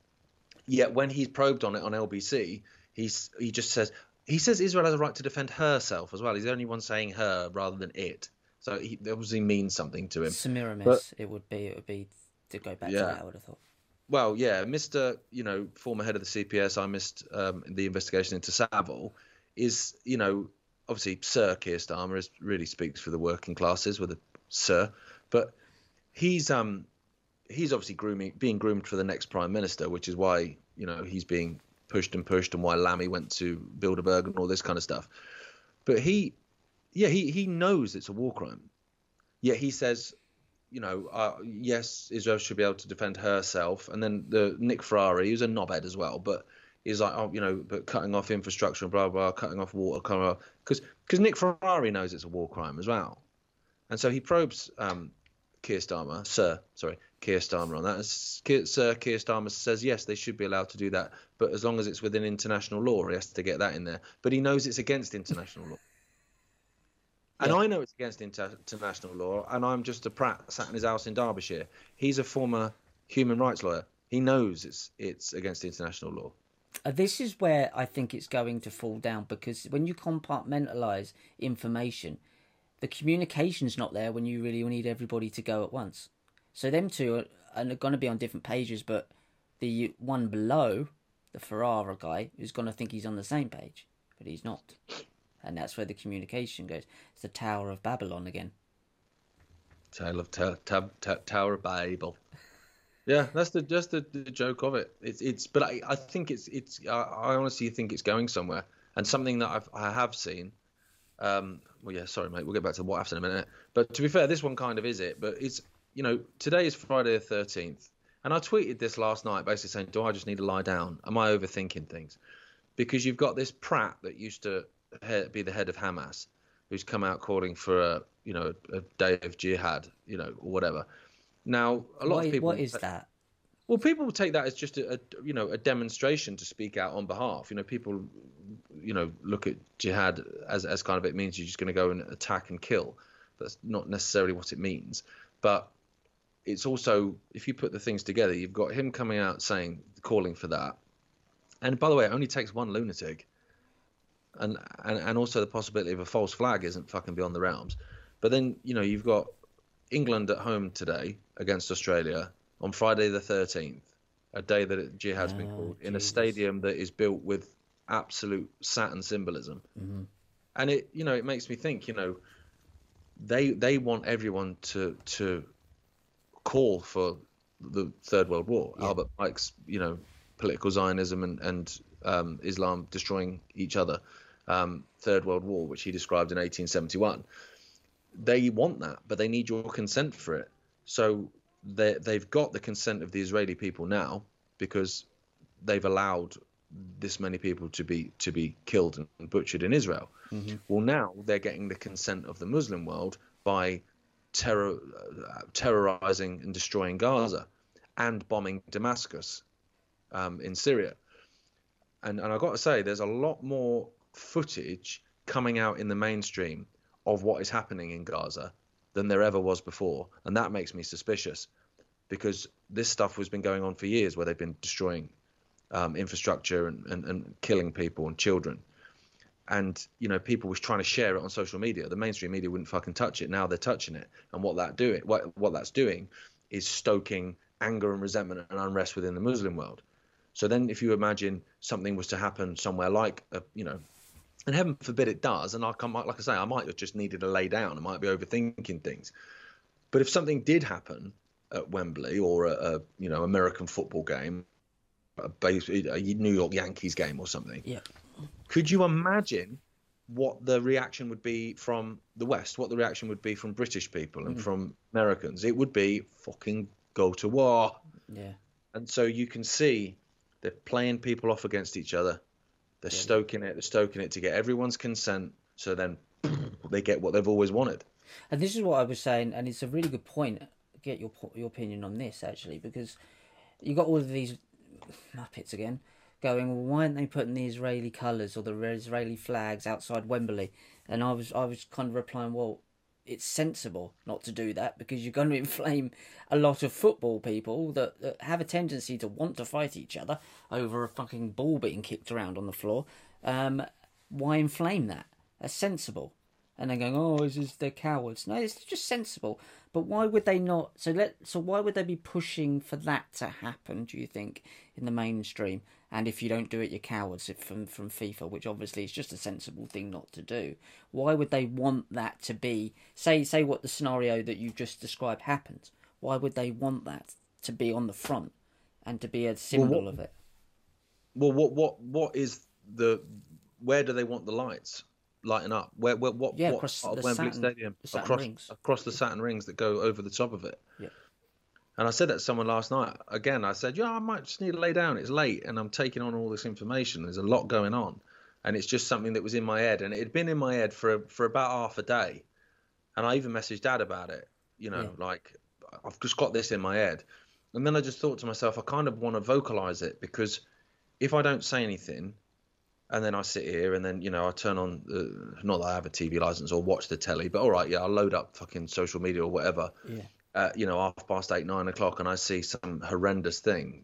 Yet when he's probed on it on LBC, he's he just says he says Israel has a right to defend herself as well. He's the only one saying her rather than it. So he obviously means something to him. Semiramis, but, it would be. It would be to go back yeah. to that. I would have thought. Well, yeah, Mr. You know, former head of the CPS, I missed um, the investigation into Savile. Is you know, obviously, Sir Keir Starmer is, really speaks for the working classes with a Sir, but he's um he's obviously grooming, being groomed for the next prime minister, which is why you know he's being pushed and pushed, and why Lammy went to Bilderberg and all this kind of stuff. But he, yeah, he he knows it's a war crime. Yet he says, you know, uh, yes, Israel should be able to defend herself. And then the Nick Ferrari, who's a knobhead as well, but he's like, oh, you know, but cutting off infrastructure and blah blah, cutting off water, because because Nick Ferrari knows it's a war crime as well, and so he probes um, Keir Starmer, Sir, sorry, Keir Starmer on that. Sir Keir Starmer says yes, they should be allowed to do that, but as long as it's within international law, he has to get that in there. But he knows it's against international law. And yeah. I know it's against inter- international law, and I'm just a prat sat in his house in Derbyshire. He's a former human rights lawyer. He knows it's it's against international law. Uh, this is where I think it's going to fall down because when you compartmentalize information, the communication's not there when you really need everybody to go at once. So them two are, are going to be on different pages, but the one below, the Ferrara guy, is going to think he's on the same page, but he's not. And that's where the communication goes. It's the Tower of Babylon again. Tale of ta- ta- ta- Tower of Babel. Yeah, that's the just the, the, joke of it. It's it's, but I, I think it's it's I, I honestly think it's going somewhere, and something that I've I have seen um, well, yeah, sorry, mate. We'll get back to what after in a minute. But to be fair, this one kind of is it. But it's, you know, today is Friday the 13th. And I tweeted this last night basically saying, do I just need to lie down? Am I overthinking things? Because you've got this prat that used to be the head of Hamas, who's come out calling for a, you know, a day of jihad, you know, or whatever. Now, a lot what, of people. What is that? Well, people will take that as just a, a, you know a demonstration to speak out on behalf. You know, people you know look at jihad as as kind of it means you're just going to go and attack and kill. That's not necessarily what it means. But it's also if you put the things together, you've got him coming out saying calling for that, and by the way, it only takes one lunatic, and and and also the possibility of a false flag isn't fucking beyond the realms. But then you know you've got England at home today against Australia on Friday the 13th, a day that jihad's been Oh, called, in a stadium that is built with absolute Saturn symbolism. Mhm. And it, you know, it makes me think, you know, they they want everyone to to call for the Third World War. Yeah. Albert Pike's, you know, political Zionism and and um, Islam destroying each other. Um, Third World War, which he described in 1871 they want that, but they need your consent for it. So they they've got the consent of the Israeli people now because they've allowed this many people to be to be killed and butchered in Israel. Mhm. Well, now they're getting the consent of the Muslim world by terror uh, terrorizing and destroying Gaza and bombing Damascus um, in Syria. And and I got to say, there's a lot more footage coming out in the mainstream of what is happening in Gaza than there ever was before, and that makes me suspicious because this stuff has been going on for years, where they've been destroying um, infrastructure and, and, and killing people and children. And you know, people was trying to share it on social media. The mainstream media wouldn't fucking touch it. Now they're touching it, and what that doing, what what that's doing, is stoking anger and resentment and unrest within the Muslim world. So then, if you imagine something was to happen somewhere like, a, you know, and heaven forbid it does, and I come like I say, I might have just needed to lay down. I might be overthinking things. But if something did happen at Wembley or a, a you know American football game, a, base, a New York Yankees game or something, Yeah. could you imagine what the reaction would be from the West? What the reaction would be from British people and mm. from Americans? It would be fucking go to war. Yeah. And so you can see they're playing people off against each other. They're Yeah. stoking it. They're stoking it to get everyone's consent. So then they get what they've always wanted. And this is what I was saying, and it's a really good point. Get your your opinion on this actually, because you got all of these muppets again going. Well, why aren't they putting the Israeli colours or the Israeli flags outside Wembley? And I was I was kind of replying, well, it's sensible not to do that because you're going to inflame a lot of football people that, that have a tendency to want to fight each other over a fucking ball being kicked around on the floor. Um, why inflame that? That's sensible and then going, "Oh, is this they're cowards?" No, it's just sensible. But why would they not? So let so why would they be pushing for that to happen? Do you think in the mainstream? And if you don't do it, you're cowards from from FIFA, which obviously is just a sensible thing not to do. Why would they want that to be? Say say what the scenario that you just described happens. Why would they want that to be on the front and to be a symbol of it? Well, what what what is the? Where do they want the lights lighting up? Where, where what? Yeah, what across the Wembley Saturn- Stadium Saturn across rings. across the Saturn rings that go over the top of it. Yeah. And I said that to someone last night. Again, I said, "Yeah, I might just need to lay down. It's late, and I'm taking on all this information. There's a lot going on, and it's just something that was in my head, and it had been in my head for for about half a day. And I even messaged Dad about it. You know, Yeah. like I've just got this in my head, and then I just thought to myself, I kind of want to vocalize it because if I don't say anything, and then I sit here and then you know I turn on uh, not that I have a TV license or watch the telly, but all right, yeah, I'll load up fucking social media or whatever. Yeah. Uh, you know, half past eight, nine o'clock, and I see some horrendous thing.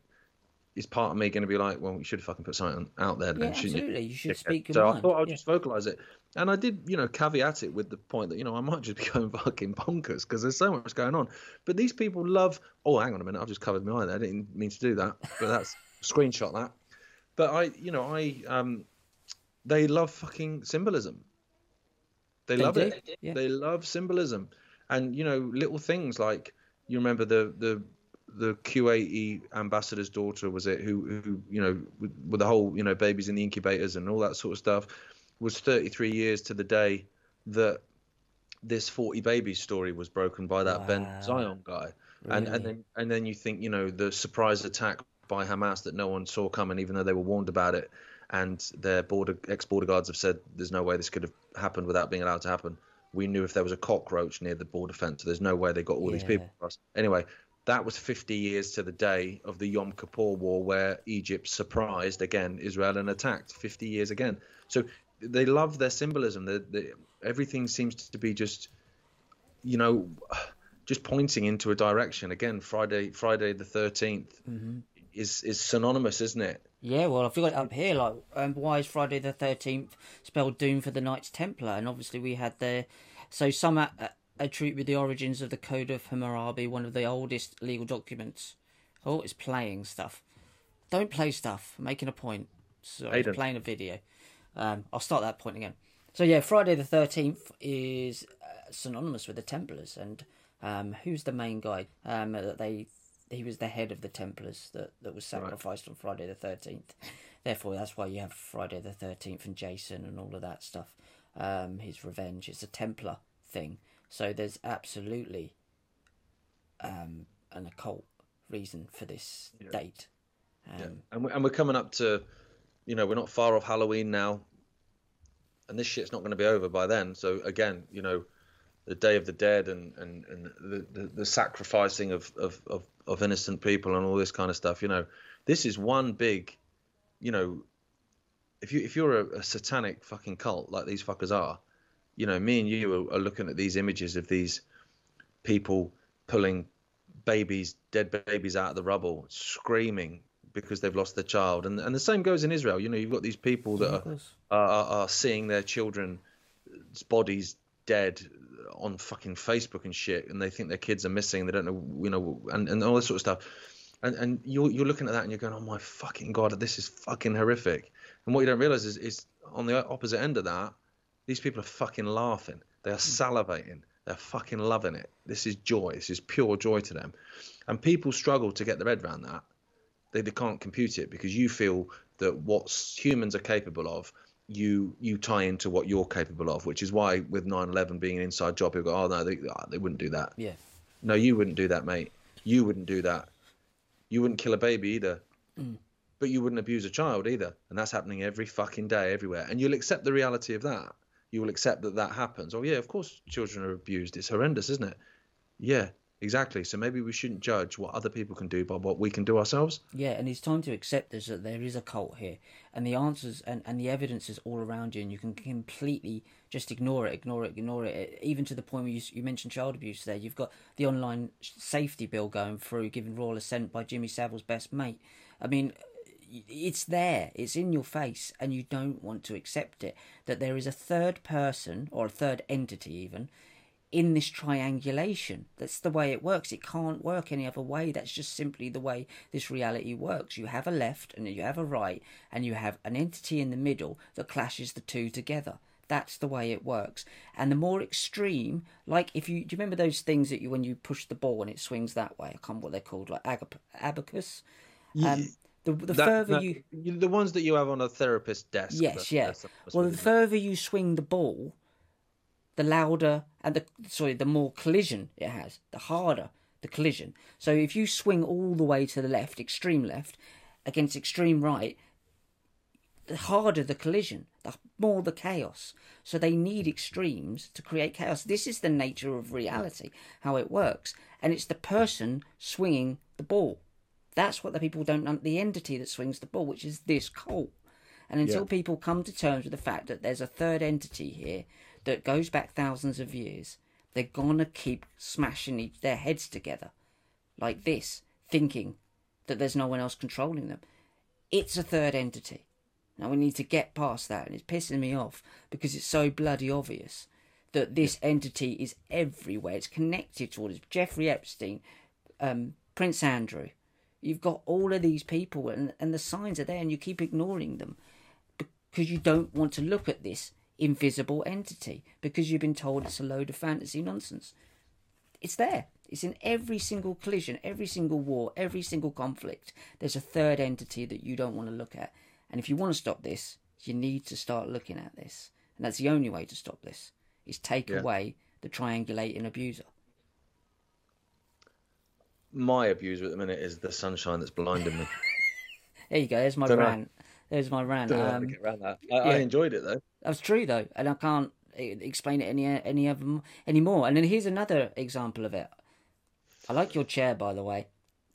Is part of me going to be like, well, you should fucking put something out there, then, Yeah, shouldn't you? absolutely. You should dickhead? speak so mind. I thought I'd Yeah. just vocalize it, and I did, you know, caveat it with the point that you know I might just be going fucking bonkers because there's so much going on. But these people love. Oh, hang on a minute, I've just covered my eye there. I didn't mean to do that, but that's screenshot that. But I, you know, I um, they love fucking symbolism. They, They love do, it. yeah. They love symbolism, and you know, little things like you remember the the the QAE ambassador's daughter was it who who you know with, with the whole you know babies in the incubators and all that sort of stuff was 33 years to the day that this 40 babies story was broken by that Ben Zion guy. And and then and then you think you know the surprise attack by Hamas that no one saw coming even though they were warned about it and their border ex border guards have said there's no way this could have happened without being allowed to happen we knew if there was a cockroach near the border fence there's no way they got all these people across anyway that was 50 years to the day of the Yom Kippur War, where Egypt surprised again Israel and attacked. 50 years again. So they love their symbolism. They, they, everything seems to be just, you know, just pointing into a direction. Again, Friday, Friday the 13th Mm-hmm. Is is synonymous, isn't it? Yeah, well, I've got it up here. Like, um, why is Friday the Thirteenth spelled Doom for the Knights Templar? And obviously, we had the so some a- a- attribute the origins of the Code of Hammurabi, one of the oldest legal documents. Oh, it's playing stuff. Don't play stuff. I'm making a point. So Aiden. playing a video. Um, I'll start that point again. So yeah, Friday the Thirteenth is uh, synonymous with the Templars, and um, who's the main guy? Um, that they he was the head of the Templars that, that was sacrificed on Friday the Thirteenth. Therefore, that's why you have Friday the Thirteenth and Jason and all of that stuff. Um, his revenge. It's a Templar thing. So there's absolutely um, an occult reason for this date. Um, Yeah. And we're, and we're coming up to, you know, we're not far off Halloween now, and this shit's not going to be over by then. So again, you know, the Day of the Dead and and and the the, the sacrificing of, of of of innocent people and all this kind of stuff. You know, this is one big, you know, if you if you're a, a satanic fucking cult like these fuckers are, you know, me and you are, are looking at these images of these people pulling babies, dead babies out of the rubble, screaming because they've lost their child, and and the same goes in Israel. You know, you've got these people that of are course. are, are, are seeing their children's bodies dead on fucking Facebook and shit, and they think their kids are missing. They don't know, you know, and, and all this sort of stuff. And and you're you're looking at that and you're going, oh my fucking god, this is fucking horrific. And what you don't realize is, is on the opposite end of that, these people are fucking laughing. They are salivating. They're fucking loving it. This is joy. This is pure joy to them. And people struggle to get their head around that. They, they can't compute it because you feel that what humans are capable of, you you tie into what you're capable of, which is why with 9/11 being an inside job, people go, oh no, they, ah, they wouldn't do that. Yeah. No, you wouldn't do that, mate. You wouldn't do that. You wouldn't kill a baby either. But you wouldn't abuse a child either. And that's happening every fucking day, everywhere. And you'll accept the reality of that. You will accept that that happens. Oh, yeah, of course children are abused. It's horrendous, isn't it? Yeah, exactly. So maybe we shouldn't judge what other people can do by what we can do ourselves. Yeah, and it's time to accept this that there is a cult here, and the answers and, and the evidence is all around you, and you can completely just ignore it, ignore it, ignore it. Even to the point where you, you mentioned child abuse there, you've got the online safety bill going through, giving royal assent by Jimmy Savile's best mate. I mean, it's there, it's in your face, and you don't want to accept it. That there is a third person or a third entity, even in this triangulation. That's the way it works. It can't work any other way. That's just simply the way this reality works. You have a left and you have a right, and you have an entity in the middle that clashes the two together. That's the way it works. And the more extreme, like if you do you remember those things that you when you push the ball and it swings that way? I can't remember what they're called, like agap- abacus. Um, the the That- further that- you The ones that you have on a therapist desk. Yes, that's- yeah. well, the further you swing the ball, the louder and the sorry, the more collision it has, the harder the collision. So if you swing all the way to the left, extreme left, against extreme right, the harder the collision, the more the chaos. So they need extremes to create chaos. This is the nature of reality, how it works, and it's the person swinging the ball. That's what the people don't know. The entity that swings the ball, which is this cult. And until Yeah. people come to terms with the fact that there's a third entity here that goes back thousands of years, they're gonna keep smashing each, their heads together like this, thinking that there's no one else controlling them. It's a third entity. Now we need to get past that, and it's pissing me off because it's so bloody obvious that this entity is everywhere. It's connected to all this. Jeffrey Epstein, um, Prince Andrew. You've got all of these people, and, and the signs are there, and you keep ignoring them because you don't want to look at this invisible entity because you've been told it's a load of fantasy nonsense. It's there. It's in every single collision, every single war, every single conflict. There's a third entity that you don't want to look at. And if you want to stop this, you need to start looking at this. And that's the only way to stop this. Is take Yeah. away the triangulating abuser. My abuser at the minute is the sunshine that's blinding me. There you go. There's my Dunno. rant. There's my rant. Don't know how to Um, around that. I, I enjoyed it though. That's true though, and I can't explain it any any of them anymore. And then here's another example of it. I like your chair, by the way.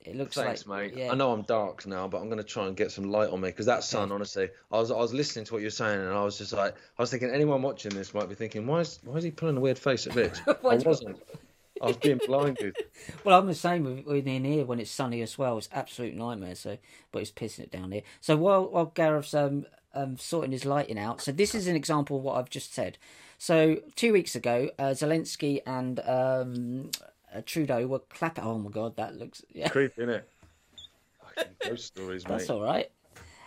It looks Thanks, like mate. yeah. I know I'm dark now, but I'm going to try and get some light on me because that sun, honestly, I was I was listening to what you're saying and I was just like, I was thinking anyone watching this might be thinking, why is why is he pulling a weird face at Rich? I wasn't. I was being blinded. Well, I'm the same with, in here when it's sunny as well. It's absolute nightmare. So, but it's pissing it down here. So while while Gareth's um, um sorting his lighting out, so this is an example of what I've just said. So two weeks ago, uh, Zelensky and um, uh, Trudeau were clapping. Oh my god, that looks yeah. Creepy, innit? Fucking ghost stories, mate. That's all right.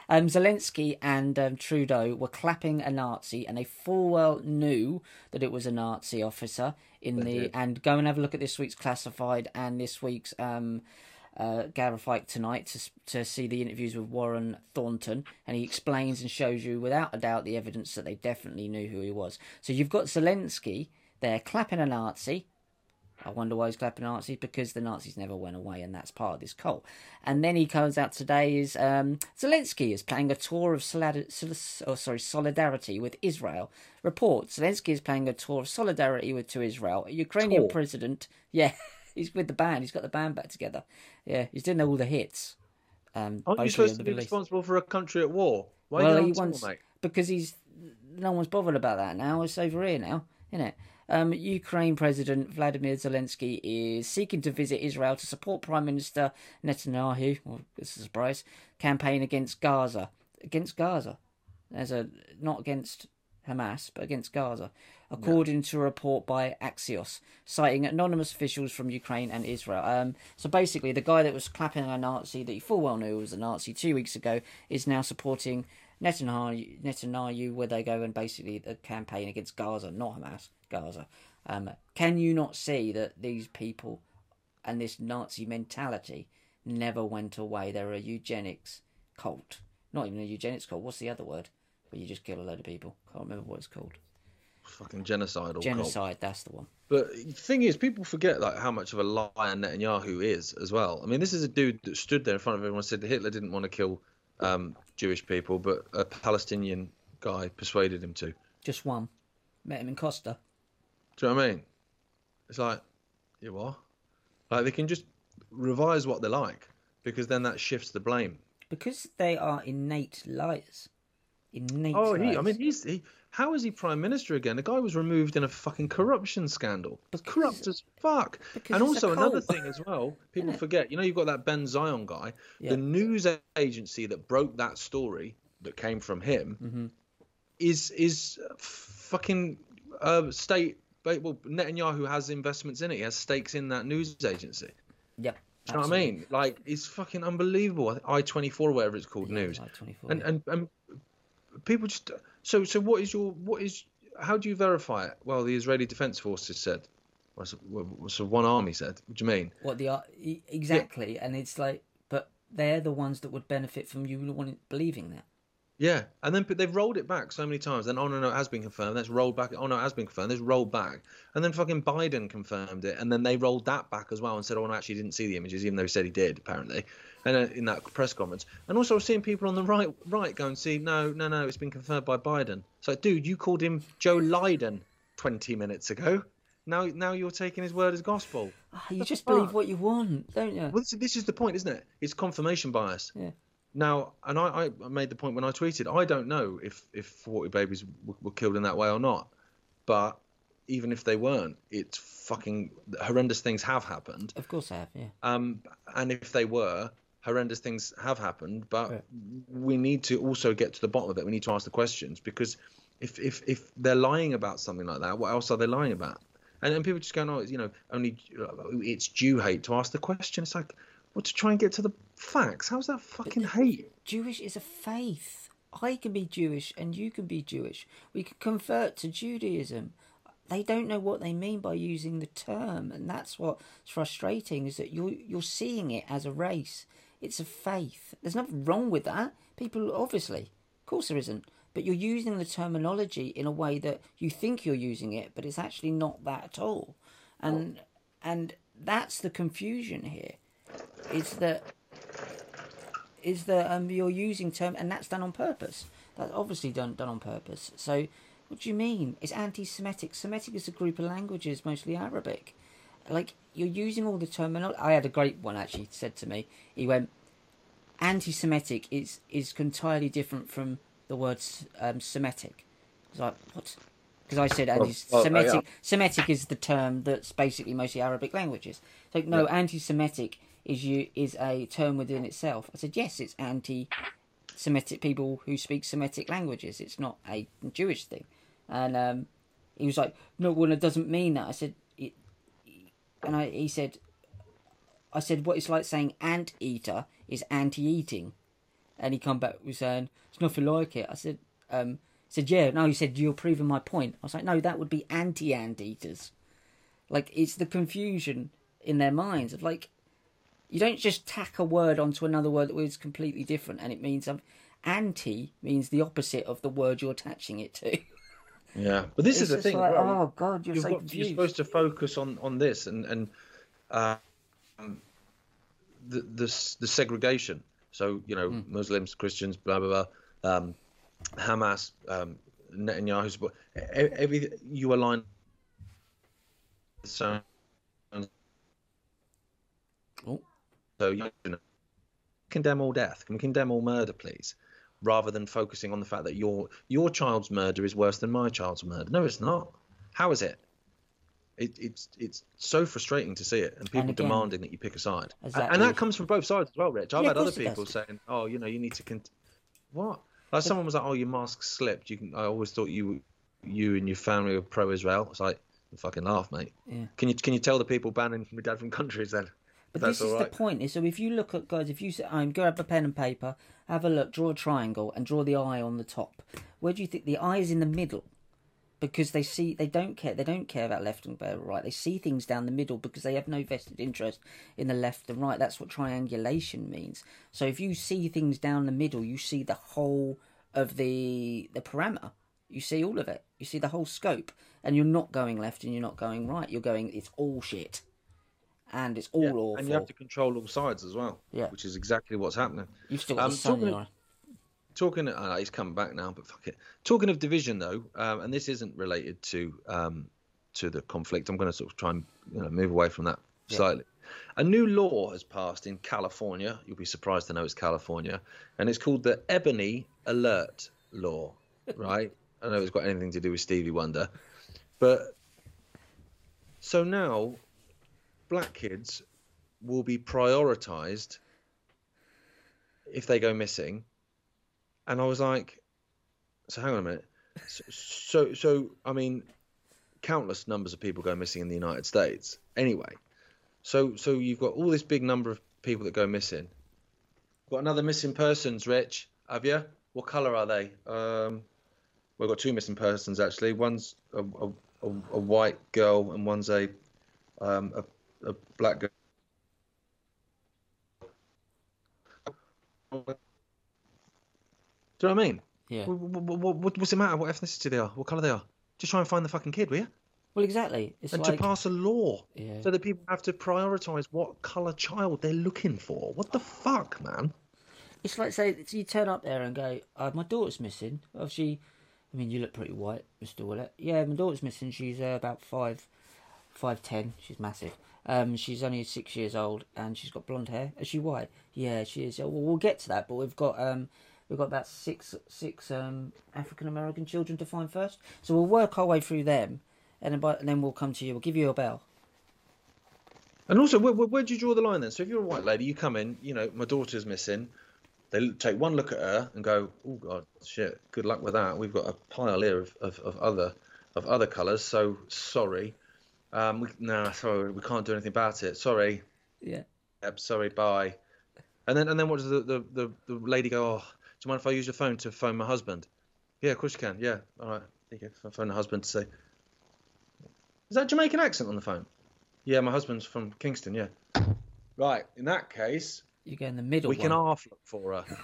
Um, Zelensky and um, Trudeau were clapping a Nazi, and they full well knew that it was a Nazi officer in They the. did. And go and have a look at this week's classified and this week's um, uh, tonight to to see the interviews with Warren Thornton, and he explains and shows you without a doubt the evidence that they definitely knew who he was. So you've got Zelensky there clapping a Nazi. I wonder why he's clapping Nazis because the Nazis never went away, and that's part of this cult. And then he comes out today is um, Zelensky is playing a tour of solid- sol- oh, sorry solidarity with Israel. Report Zelensky is playing a tour of solidarity with to Israel. A Ukrainian Tour? president, yeah, he's with the band. He's got the band back together. Yeah, he's doing all the hits. Um, Aren't you supposed to be responsible for a country at war? Why Well, are you he wants mate? because he's no one's bothered about that now. It's over here now, isn't it? Um, Ukraine President Vladimir Zelensky is seeking to visit Israel to support Prime Minister Netanyahu. Well, it's a surprise. Campaign against Gaza, against Gaza, as a not against Hamas, but against Gaza, according to a report by Axios, citing anonymous officials from Ukraine and Israel. Um, so basically, the guy that was clapping a Nazi that he full well knew was a Nazi two weeks ago is now supporting Netanyahu, Netanyahu where they go and basically the campaign against Gaza, not Hamas, Gaza. Um, can you not see that these people and this Nazi mentality never went away? They're a eugenics cult. Not even a eugenics cult. What's the other word? Where you just kill a load of people. Can't remember what it's called. Fucking genocidal. cult. Genocide. That's the one. But the thing is, people forget like how much of a liar Netanyahu is as well. I mean, this is a dude that stood there in front of everyone and said that Hitler didn't want to kill um, Jewish people, but a Palestinian guy persuaded him to. Just one. Met him in Costa. Do you know what I mean? It's like, you what? Like they can just revise what they like because then that shifts the blame. Because they are innate liars. Innate Oh, liars. he, I mean, he's he. How is he prime minister again? The guy was removed in a fucking corruption scandal. Corrupt as fuck. And also another thing as well, people forget. You know, you've got that Ben Zion guy. Yeah. The news agency that broke that story that came from him Mm-hmm. is is fucking uh, state. Well, Netanyahu has investments in it. He has stakes in that news agency. Yep. Do you know what I mean? Like it's fucking unbelievable. I twenty four, whatever it's called, news, Like 24, and, and and people just so so. What is your what is? How do you verify it? Well, the Israeli Defense Forces said. Well, so, one army said. What do you mean? What the uh, e- exactly, and it's like, but they're the ones that would benefit from you believing that. Yeah, and then but they've rolled it back so many times. Then oh no no it has been confirmed. That's rolled back. Oh no it has been confirmed. There's rolled back, and then fucking Biden confirmed it, and then they rolled that back as well and said oh no I actually didn't see the images even though he said he did apparently, and uh, in that press conference. And also I was seeing people on the right right go and see no no no it's been confirmed by Biden. It's like dude you called him Joe Lydon 20 minutes ago. Now now you're taking his word as gospel. Ah, you just believe what you want, don't you? Well, this, this is the point, isn't it? It's confirmation bias. Yeah. Now, and I, I made the point when I tweeted, I don't know if if 40 babies w- were killed in that way or not, but even if they weren't, it's fucking horrendous things have happened. Of course I have, yeah. Um, and if they were, horrendous things have happened. But Right. we need to also get to the bottom of it. We need to ask the questions because if if if they're lying about something like that, what else are they lying about? And then people just go, no, you know, only it's Jew hate. To ask the question, it's like, well, to try and get to the facts. How's that fucking hate? Jewish is a faith. I can be Jewish and you can be Jewish. We can convert to Judaism. They don't know what they mean by using the term, and that's what's frustrating is that you're you're seeing it as a race. It's a faith. There's nothing wrong with that. People obviously, of course there isn't. But you're using the terminology in a way that you think you're using it, but it's actually not that at all. And and that's the confusion here. Is that is that um, you're using term, and that's done on purpose. That's obviously done done on purpose. So, what do you mean? It's anti-Semitic. Semitic is a group of languages, mostly Arabic. Like you're using all the terminology. I had a great one actually said to me. He went, "Anti-Semitic is is entirely different from the word um, Semitic." I was like, "What? because I said anti-Semitic. Well, yeah. Semitic is the term that's basically mostly Arabic languages. So no, yeah. anti-Semitic is you is a term within itself. I said yes, it's anti-Semitic people who speak Semitic languages. It's not a Jewish thing. And um, he was like, no, well, it doesn't mean that. I said, it, and I he said, I said, what it's like saying ant eater is anti-eating, and he come back with saying it's nothing like it. I said, um, said yeah, no. He said you're proving my point. I was like, no, that would be anti-ant eaters. Like it's the confusion in their minds of like you don't just tack a word onto another word that is completely different and it means something. Anti means the opposite of the word you're attaching it to. Yeah, but this it's is the thing. Like, oh God, you're so got, You're supposed to focus on on this and and uh, the, the the segregation. So you know, mm. Muslims, Christians, blah blah blah, um, Hamas, um, Netanyahu's, every you align. So, oh. So you know, condemn all death. Can we condemn all murder, please? Rather than focusing on the fact that your your child's murder is worse than my child's murder. No, it's not. How is it? It, it's it's so frustrating to see it, and people and again, demanding that you pick a side, exactly. and, that comes from both sides as well, Rich. I've yeah, had other people saying, "Oh, you know, you need to cont- what?" Like someone was like, "Oh, your mask slipped." You can. I always thought you, you and your family were pro-Israel. It's like, fucking laugh, mate. Yeah. Can you can you tell the people banning my dad from countries then? But this is right. the point. Is so if you look at guys, if you sit home, grab a pen and paper, have a look, draw a triangle, and draw the eye on the top. Where do you think the eye is in the middle? because they see they don't care they don't care about left and right they see things down the middle because they have no vested interest in the left and right that's what triangulation means so if you see things down the middle you see the whole of the the parameter you see all of it you see the whole scope and you're not going left and you're not going right you're going it's all shit and it's all yeah, awful and you have to control all sides as well yeah which is exactly what's happening you've still got um, talking, talking, uh, he's coming back now, but fuck it. Talking of division though, um, and this isn't related to um, to the conflict. I'm going to sort of try and you know, move away from that yeah. slightly. A new law has passed in California. You'll be surprised to know it's California, and it's called the Ebony Alert Law. Right? I don't know if it's got anything to do with Stevie Wonder, but so now black kids will be prioritized if they go missing and I was like, so hang on a minute. So, so, so, I mean, countless numbers of people go missing in the United States. Anyway, so so you've got all this big number of people that go missing. Got another missing persons, Rich? Have you? What colour are they? Um, we've got two missing persons actually. One's a, a, a, a white girl and one's a um, a, black girl. Do you know what I mean? Yeah. What, what, what, what's it matter what ethnicity they are, what colour they are? Just try and find the fucking kid, will you? Well, exactly. It's and like... to pass a law yeah. so that people have to prioritise what colour child they're looking for. What the fuck, man? It's like say you turn up there and go, oh, "My daughter's missing." Obviously, I mean, you look pretty white, Mister Willett. Yeah, my daughter's missing. She's uh, about five, five ten. She's massive. Um, she's only six years old and she's got blonde hair. Is she white? Yeah, she is. Well, we'll get to that, but we've got um, We've got about six six um, African American children to find first. So we'll work our way through them, and then, by, and then we'll come to you. We'll give you a bell. And also, where, where, where do you draw the line then? So if you're a white lady, you come in, you know, my daughter's missing. They take one look at her and go, "Oh God, shit! Good luck with that. We've got a pile here of, of, of other of other colours. So sorry, um, we, nah, sorry, we can't do anything about it. Sorry. Yeah. Yep. Sorry. Bye. And then and then what does the the, the, the lady go? Oh, you mind if I use your phone to phone my husband? Yeah, of course you can. Yeah, all right. There you go. phone the husband to say. Is that Jamaican accent on the phone? Yeah, my husband's from Kingston. Yeah. Right. In that case, you go in the middle. We one. can half look for her.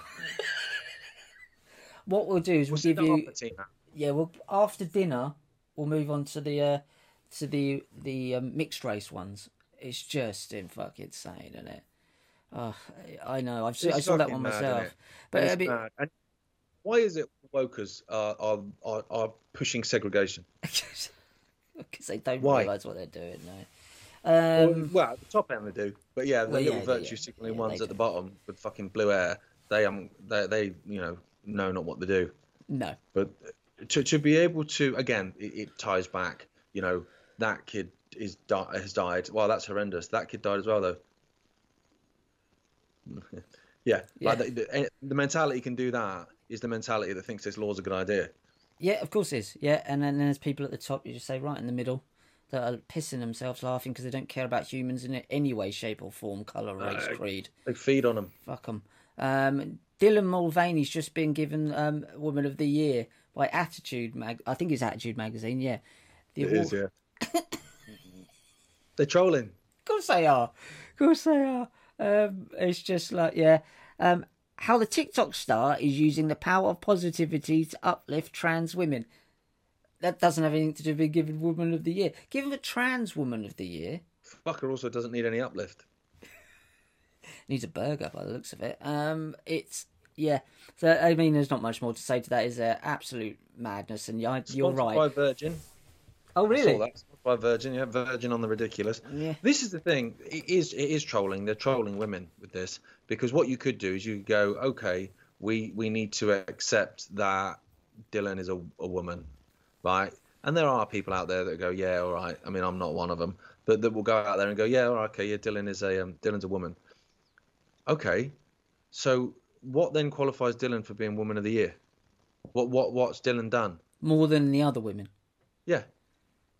what we'll do is we'll, we'll give you. Yeah, well, after dinner, we'll move on to the uh, to the the um, mixed race ones. It's just in fucking insane, isn't it? Oh, I know. I've seen, I saw that one mad, myself. But I mean, why is it wokers are, are, are, are pushing segregation? Because they don't realise what they're doing. No. Um, well, well, at the top end they do, but yeah, the well, little yeah, virtue yeah, signaling yeah, ones at the bottom with fucking blue air, they um, they they you know know not what they do. No. But to to be able to again, it, it ties back. You know, that kid is di- has died. Well, that's horrendous. That kid died as well, though. yeah, Yeah. like the, the, the mentality can do that is the mentality that thinks this law's a good idea. Yeah, of course it is. Yeah, and then there's people at the top, you just say right in the middle, that are pissing themselves laughing because they don't care about humans in any way, shape, or form, colour, race, No. creed. They feed on them. Fuck them. Um, Dylan Mulvaney's just been given um, Woman of the Year by Attitude Mag. I think it's Attitude Magazine. Yeah, the It is, award- yeah. They're trolling. Of course they are. Of course they are. Um, it's just like, yeah. Um, how the TikTok star is using the power of positivity to uplift trans women. That doesn't have anything to do with being given Woman of the Year. Give him a trans Woman of the Year. Fucker also doesn't need any uplift. Needs a burger by the looks of it. Um, it's yeah. So I mean, there's not much more to say to that. Is there absolute madness? And yeah, you're Sponsored right. By Virgin. Oh Saw really? By Virgin, yeah, Virgin on the ridiculous. Yeah. This is the thing. It is it is trolling. They're trolling women with this because what you could do is you go, okay, we we need to accept that Dylan is a, a woman, right? And there are people out there that go, yeah, all right. I mean, I'm not one of them, but that will go out there and go, yeah, all right, okay, yeah, Dylan is a um, Dylan's a woman. Okay, so what then qualifies Dylan for being Woman of the Year? What what what's Dylan done? More than the other women. Yeah.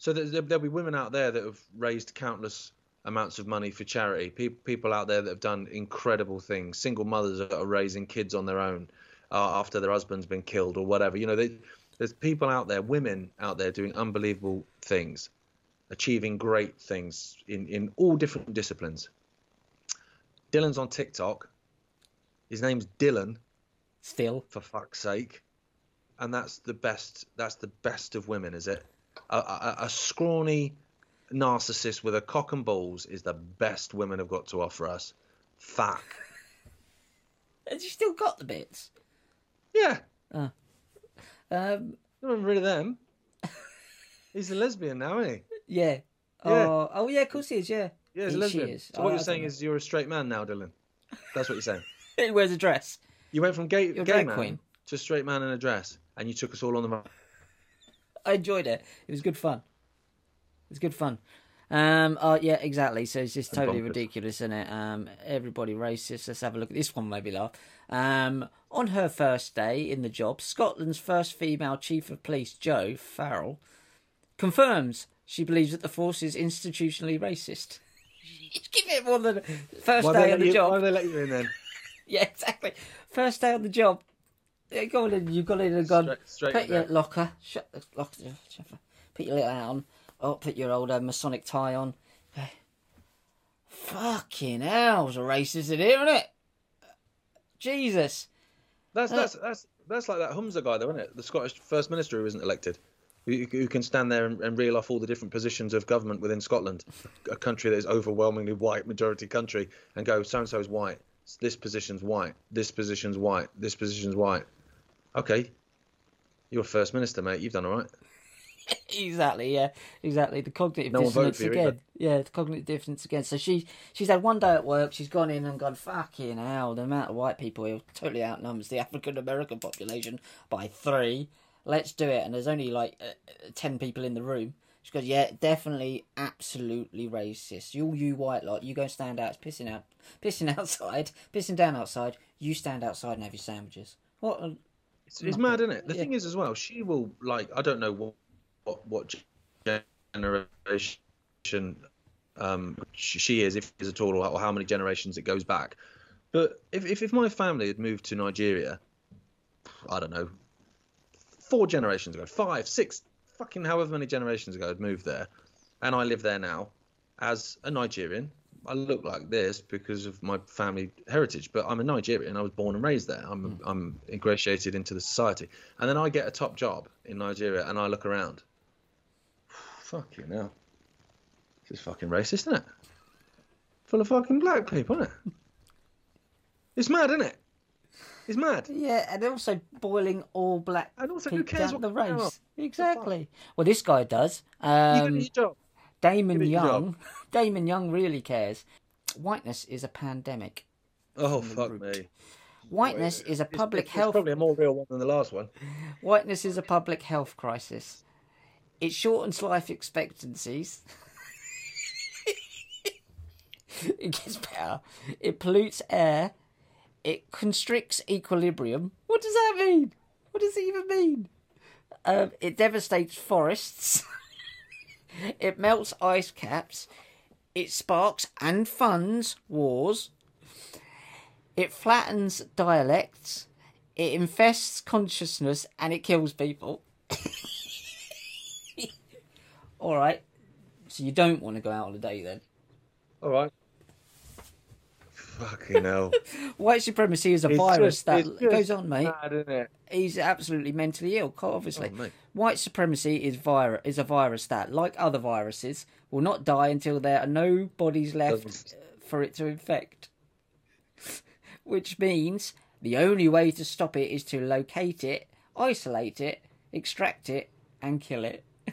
So there, there- there'll be women out there that have raised countless amounts of money for charity. Pe- people out there that have done incredible things. Single mothers that are raising kids on their own uh, after their husband's been killed or whatever. You know, they, there's people out there, women out there doing unbelievable things, achieving great things in, in all different disciplines. Dylan's on TikTok. His name's Dylan Still, for fuck's sake. And that's the best. That's the best of women, is it? A, a, a scrawny narcissist with a cock and balls is the best women have got to offer us. Fuck. has he still got the bits? Yeah, Um, I'm rid of them. He's a lesbian now, isn't he? yeah. Yeah. Oh, oh yeah, of course he is. Yeah. Yeah, he's a He- lesbian. is. So Oh, what you're saying is you're a straight man now, Dylan. That's what you're saying. he wears a dress. You went from gay, You're gay man queen. to straight man in a dress, and you took us all on the. I enjoyed it. It was good fun. It was good fun. Um, oh yeah, exactly. So it's just totally bonkers. ridiculous, isn't it? Um, everybody racist. Let's have a look at this one. Maybe laugh. Um, on her first day in the job, Scotland's first female chief of police, Jo Farrell, confirms she believes that the force is institutionally racist. Give it more than first Why day on the you, job. why they let you in then? Yeah, exactly. First day on the job. Yeah, Go on in. You've got in and gone. Straight- straight put your there. locker. Shut the locker. Put your little hat on. Oh, put your old uh, Masonic tie on. Fucking hell, it's a racist in here, isn't it? Jesus. That's Uh, that's that's that's like that Humza guy, though, isn't it? The Scottish First Minister who isn't elected, who, who can stand there and, and reel off all the different positions of government within Scotland, a country that is overwhelmingly white majority country, and go so and so is white, this position's white, this position's white, this position's white. Okay, you're First Minister, mate. You've done all right. Exactly, yeah, exactly. The cognitive No dissonance you either. again. Yeah, the cognitive dissonance again. So she she's had one day at work. She's gone in and gone fucking hell. The amount of white people here totally outnumbers the African American population by three. Let's do it. And there's only like uh, uh, ten people in the room. She goes, yeah, definitely, absolutely racist. You, you white lot, you go and stand out. It's pissing out, pissing outside, pissing down outside. You stand outside and have your sandwiches. What? a- It's, it's mad, isn't it? The Yeah. thing is, as well, she will like I don't know what what, what generation um, she, is, if she is at all, or, how many generations it goes back. But if, if if my family had moved to Nigeria, I don't know, four generations ago, five, six, fucking however many generations ago, had moved there, and I live there now as a Nigerian. I look like this because of my family heritage, but I'm a Nigerian. I was born and raised there. I'm I'm ingratiated into the society, and then I get a top job in Nigeria, and I look around. Fucking hell, this is fucking racist, isn't it? Full of fucking black people, isn't it? It's mad, isn't it? It's mad. Yeah, and also boiling all black And also, who cares what the race. Exactly. Well, this guy does. You Um, your job. Damon Young. Damon Young really cares. Whiteness is a pandemic. Oh fuck root. me. Whiteness is a public it's, health It's probably a more real one than the last one. Whiteness is a public health crisis. It shortens life expectancies. it gets better. It pollutes air. It constricts equilibrium. What does that mean? What does it even mean? Um, it devastates forests. It melts ice caps. It sparks and funds wars. It flattens dialects. It infests consciousness and it kills people. All right. So you don't want to go out on a date then? All right. Fucking hell. White supremacy is a It's virus just- that goes on, mate. Mad, isn't it? He's absolutely mentally ill, obviously. Oh. White supremacy is vir- is a virus that, like other viruses, will not die until there are no bodies left Doesn't- uh, for it to infect. Which means the only way to stop it is to locate it, isolate it, extract it, and kill it.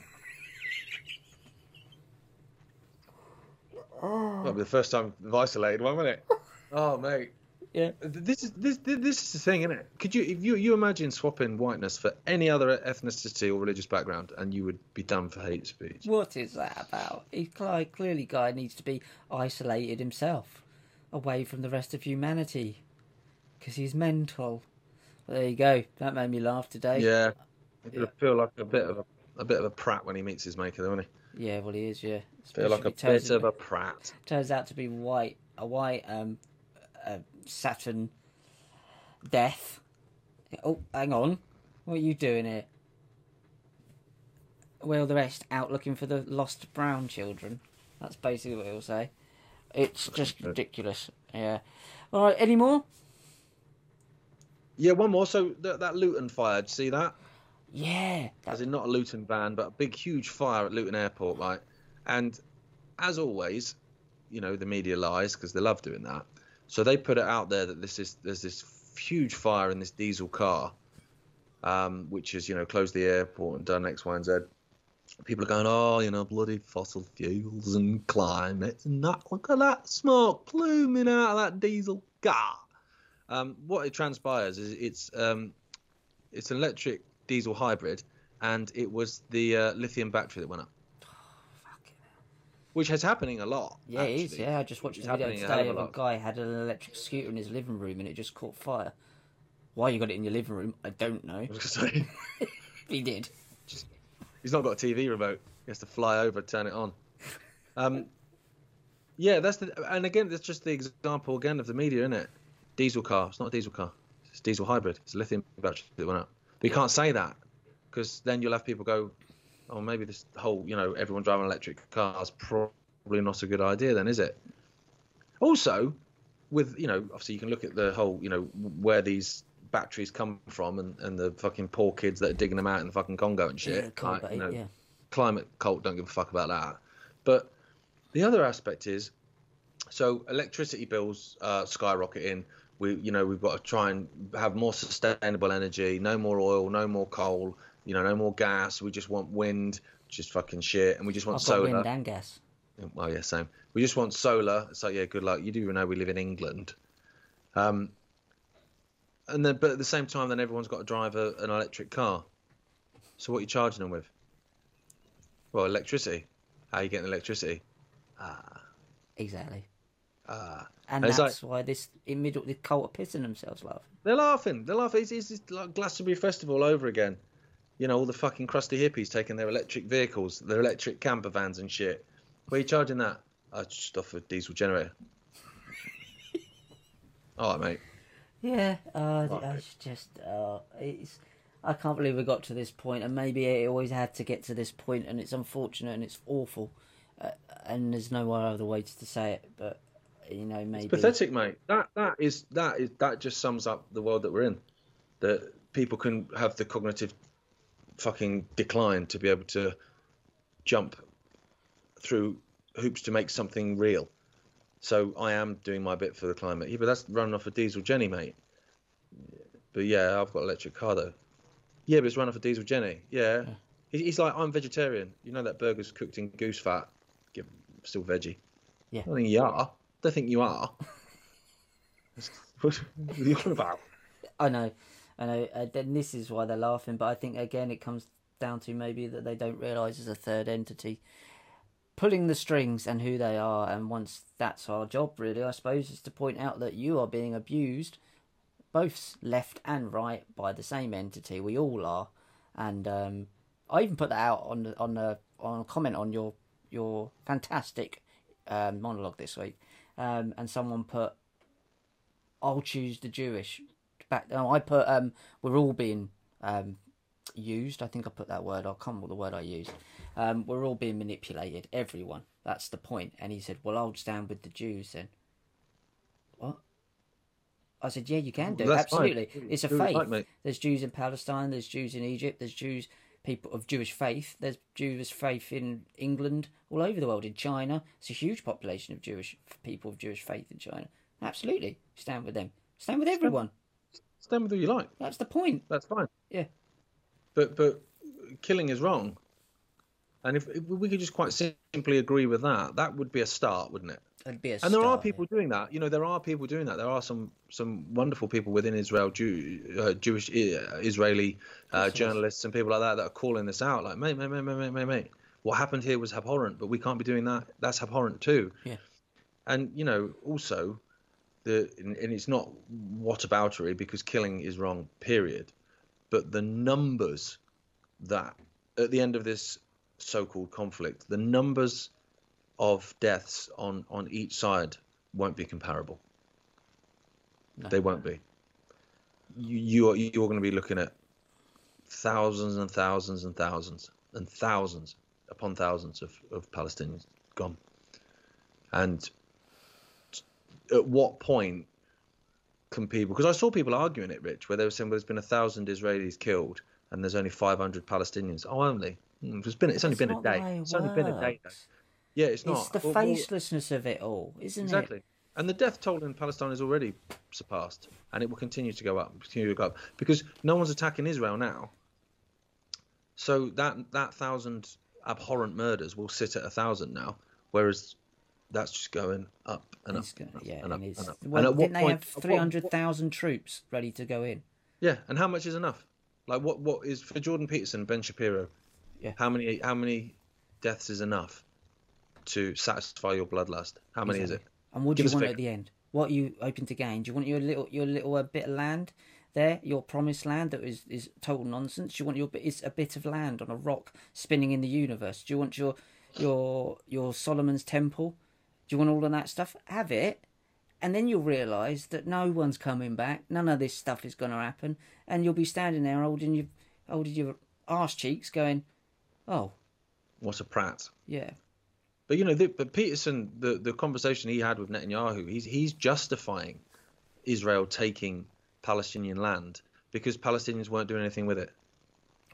That'll be the first time I've isolated one, won't it? Oh, mate. Yeah. This is this this is the thing, isn't it? Could you if you you imagine swapping whiteness for any other ethnicity or religious background, and you would be done for hate speech? What is that about? He cl- clearly, guy needs to be isolated himself, away from the rest of humanity, because he's mental. There you go. That made me laugh today. Yeah, would feel like a bit of a, a bit of a prat when he meets his maker, don't he? Yeah, well, he is. Yeah, Feel like a Especially bit of a prat. turns out to be white, a white um, uh, Saturn death. Oh, hang on, what are you doing here? Well, the rest out looking for the lost brown children. That's basically what he'll say. It's just ridiculous. Yeah. All right. Any more? Yeah, one more. So that, that Luton fire, did you see that? Yeah. As in not a Luton van, but a big, huge fire at Luton Airport, right? And as always, you know, the media lies because they love doing that. So they put it out there that this is there's this huge fire in this diesel car, um, which has you know closed the airport and done X, Y, and Z. People are going, oh, you know, bloody fossil fuels and climate and that. Look at that smoke pluming out of that diesel car. Um, what it transpires is it's um, it's an electric diesel hybrid, and it was the uh, lithium battery that went up, which is happening a lot. Yeah, it is. Yeah, I just watched It's a video happening a today of a guy had an electric scooter in his living room and it just caught fire. Why you got it in your living room? I don't know. I was say, He did. Just, he's not got a TV remote. He has to fly over, turn it on. Um, yeah, that's the. And again, that's just the example again of the media, isn't it? Diesel car. It's not a diesel car. It's a diesel hybrid. It's a lithium battery that went up. But you can't say that because then you'll have people go, "Oh, maybe this whole, you know, everyone driving electric cars probably not a good idea." Then is it? Also, with you know, obviously you can look at the whole, you know, where these batteries come from and, and the fucking poor kids that are digging them out in the fucking Congo and shit. Yeah, Like, you know, yeah. climate cult don't give a fuck about that. But the other aspect is, so electricity bills uh, skyrocketing. We, you know, we've got to try and have more sustainable energy. No more oil, no more coal. You know, no more gas. We just want wind, which is fucking shit, and we just want I've got solar. wind and gas. Well, yeah, same. We just want solar. So yeah, good luck. You do know we live in England. Um, and then, but at the same time, then everyone's got to drive a, an electric car. So what are you charging them with? Well, electricity. How are you getting electricity? Ah, Exactly. ah. And It's that's why this in middle the cult are pissing themselves laughing. They're laughing. They're laughing. It's, it's, it's like Glastonbury Festival over again. You know, all the fucking crusty hippies taking their electric vehicles, their electric camper vans and shit. Where are you charging that? Uh, just off a diesel generator. all right, mate. Yeah, uh, Right. it's just uh, it's. I can't believe we got to this point, and maybe it always had to get to this point, and it's unfortunate and it's awful, uh, and there's no other way to say it. But you know, maybe Pathetic, mate. That that is that is that just sums up the world that we're in. That people can have the cognitive fucking decline to be able to jump through hoops to make something real. So I am doing my bit for the climate. Yeah, but that's running off a diesel Jenny, mate. But yeah, I've got electric car though. Yeah, but it's running off a diesel Jenny. Yeah. He- He's like, I'm vegetarian. You know that burger's cooked in goose fat. Give still veggie. Yeah. I don't think you are. I don't think you are. What are you on about? I know, I know. Uh, then this is why they're laughing. But I think again, it comes down to maybe that they don't realise there's a third entity pulling the strings and who they are. And once that's our job, really, I suppose, is to point out that you are being abused, both left and right, by the same entity. We all are. And um, I even put that out on the, on the on a comment on your your fantastic um, monologue this week, um, and someone put, "I'll choose the Jewish." Back, no, I put, um, "We're all being um, used." I think I put that word. I can't remember the word I used. Um, we're all being manipulated. Everyone. That's the point. And he said, "Well, I'll stand with the Jews then." What? I said, "Yeah, you can do. Well, that's fine. Absolutely. It's a faith. like. There's Jews in Palestine. There's Jews in Egypt. There's Jews, people of Jewish faith. There's Jewish faith in England, all over the world. In China, it's a huge population of Jewish people of Jewish faith in China. Absolutely, stand with them. Stand with everyone. Stand with who you like. That's the point. That's fine. Yeah. But but killing is wrong. And if, if we could just quite simply agree with that, that would be a start, wouldn't it? It'd be a And there are start, people doing that. You know, there are people doing that. There are some some wonderful people within Israel, Jew, uh, Jewish uh, Israeli uh, journalists and people like that that are calling this out. Like, mate, mate, mate, mate, mate, mate, mate. What happened here was abhorrent, but we can't be doing that. That's abhorrent too. Yeah. And you know, also, the and, and it's not what whataboutery because killing is wrong. Period. But the numbers that at the end of this so-called conflict, the numbers of deaths on on each side won't be comparable. No. They won't be. You you are you're going to be looking at thousands and thousands and thousands and thousands upon thousands of, of Palestinians gone. And at what point can people? Because I saw people arguing it, Rich, where they were saying, "Well, there's been a thousand Israelis killed and there's only 500 Palestinians." Oh, only. Hmm, It's been. It's only been a day. it It's only been a day. though. Yeah, it's not. It's the Well, well, facelessness of it all, isn't Exactly. it? Exactly. And the death toll in Palestine is already surpassed, and it will continue to go up, continue to go up, because no one's attacking Israel now. So that that thousand abhorrent murders will sit at a thousand now, whereas that's just going up and up, and up, yeah, and up, and it's, and up. well, and didn't they point? have three hundred thousand troops ready to go in? Yeah, and how much is enough? Like what what is for Jordan Peterson, Ben Shapiro? Yeah. How many how many deaths is enough to satisfy your bloodlust? How many is it? And what do Give you want at the end? What are you hoping to gain? Do you want your little your little uh, bit of land there, your promised land that is is total nonsense? Do you want your bit is a bit of land on a rock spinning in the universe? Do you want your your your Solomon's temple? Do you want all of that stuff? Have it, and then you'll realise that no one's coming back. None of this stuff is going to happen, and you'll be standing there holding your holding your arse cheeks, going, "Oh, What a prat! yeah, But you know, the, but Peterson, the, the conversation he had with Netanyahu, he's he's justifying Israel taking Palestinian land because Palestinians weren't doing anything with it.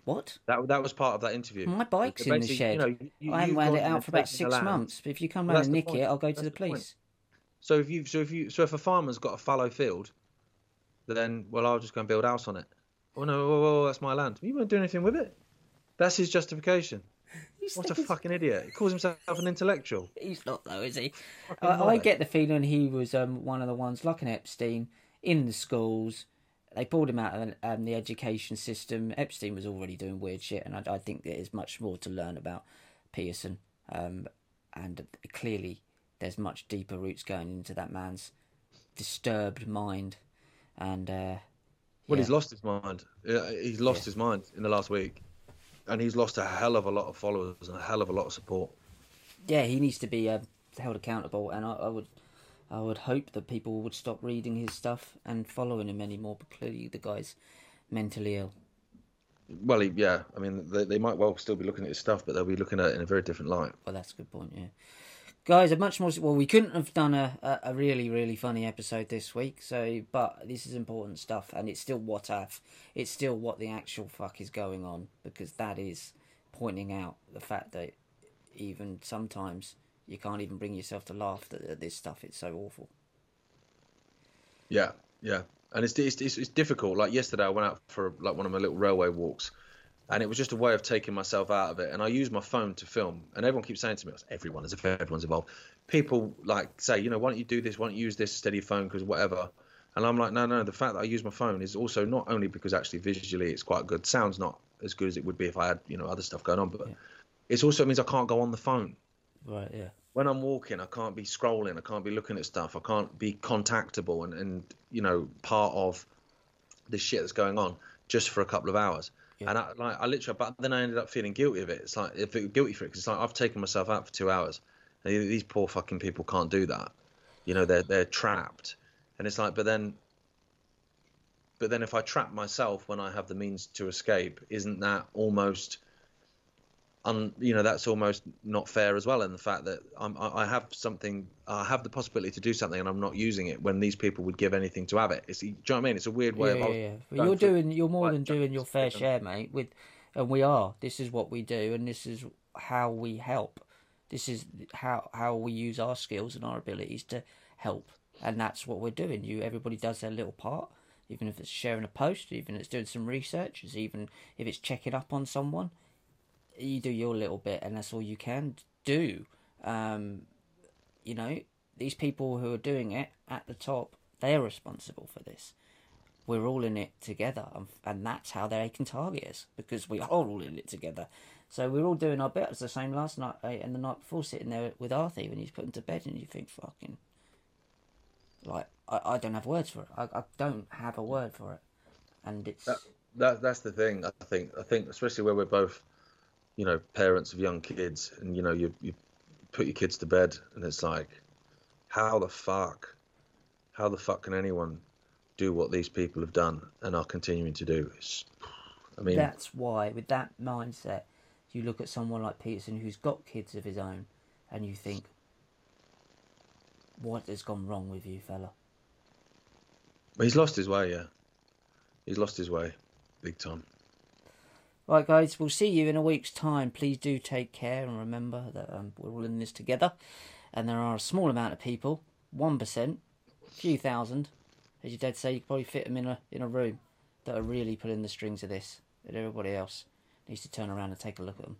What?" That that was part of that interview. My bike's in the shed. You know, you, I haven't had it out for about six months. But if you come round and nick point. it, I'll go to That's the the point. police. So if you so if you so if a farmer's got a fallow field, then well I'll just go and build a house on it. Oh no, whoa, that's my land. You won't do anything with it. That's his justification. He's, What a he's- fucking idiot! He calls himself an intellectual. he's not though, is he? I, I get the feeling he was um, one of the ones, like an Epstein, in the schools. They pulled him out of um, the education system. Epstein was already doing weird shit, and I, I think there is much more to learn about Peterson. Um, and clearly, there's much deeper roots going into that man's disturbed mind. And uh, Well, yeah. he's lost his mind. Yeah, He's lost Yeah. his mind in the last week, and he's lost a hell of a lot of followers and a hell of a lot of support. yeah, he needs to be uh, held accountable, and I, I would, I would hope that people would stop reading his stuff and following him anymore. But clearly, the guy's mentally ill. Well, he, yeah, I mean, they, they might well still be looking at his stuff, but they'll be looking at it in a very different light. Well, that's a good point. Yeah, guys, a much more. Well, we couldn't have done a, a, a really really funny episode this week. So, but this is important stuff, and it's still what I've. It's still what the actual fuck is going on because that is pointing out the fact that even sometimes you can't even bring yourself to laugh at, at this stuff. It's so awful. Yeah, yeah, and it's, it's it's it's difficult. Like yesterday, I went out for like one of my little railway walks, and it was just a way of taking myself out of it. And I used my phone to film, and everyone keeps saying to me, "Everyone, as if everyone's involved." People like say, you know, why don't you do this? Why don't you use this instead of your phone? Because whatever. And I'm like, no, no. The fact that I use my phone is also not only because actually visually it's quite good. Sounds not as good as it would be if I had you know other stuff going on, but Yeah. it's also means I can't go on the phone Right. Yeah. when I'm walking, I can't be scrolling, I can't be looking at stuff, I can't be contactable and, and you know part of the shit that's going on just for a couple of hours. Yeah. And I like I literally, but then I ended up feeling guilty of it. It's like if it, guilty for it because it's like I've taken myself out for two hours. And these poor fucking people can't do that. You know they're they're trapped, and it's like, but then. But then, if I trap myself when I have the means to escape, isn't that almost un, you know that's almost not fair as well in the fact that I'm, I have something I have the possibility to do something and I'm not using it when these people would give anything to have it. It's, do you know what I mean? It's a weird way yeah, of yeah, yeah. But you're doing, you're more like, than doing your fair share, mate. With, and we are. This is what we do, and this is how we help. This is how how we use our skills and our abilities to help, and that's what we're doing. You, everybody does their little part, even if it's sharing a post, even if it's doing some research, even if it's checking up on someone. You do your little bit, and that's all you can do. Um, you know, these people who are doing it at the top, they're responsible for this we're all in it together, and, that's how they can target us because we are all in it together. So we're all doing our bit. It's the same last night eh, and the night before, sitting there with Arthur when he's put into bed, and you think, fucking, like I, I don't have words for it. I, I don't have a word for it, and it's That- that that's the thing. I think I think especially where we're both, you know, parents of young kids, and you know, you you put your kids to bed, and it's like, how the fuck, how the fuck can anyone do what these people have done and are continuing to do? It's, I mean, That's why, with that mindset, you look at someone like Peterson who's got kids of his own, and you think, what has gone wrong with you, fella? he's lost his way. Yeah, he's lost his way, big time. Right, guys, we'll see you in a week's time. Please do take care and remember that um, we're all in this together. And there are a small amount of people, 1%, a few thousand, as your dad say, you could probably fit them in a, in a room, that are really pulling the strings of this. And everybody else needs to turn around and take a look at them.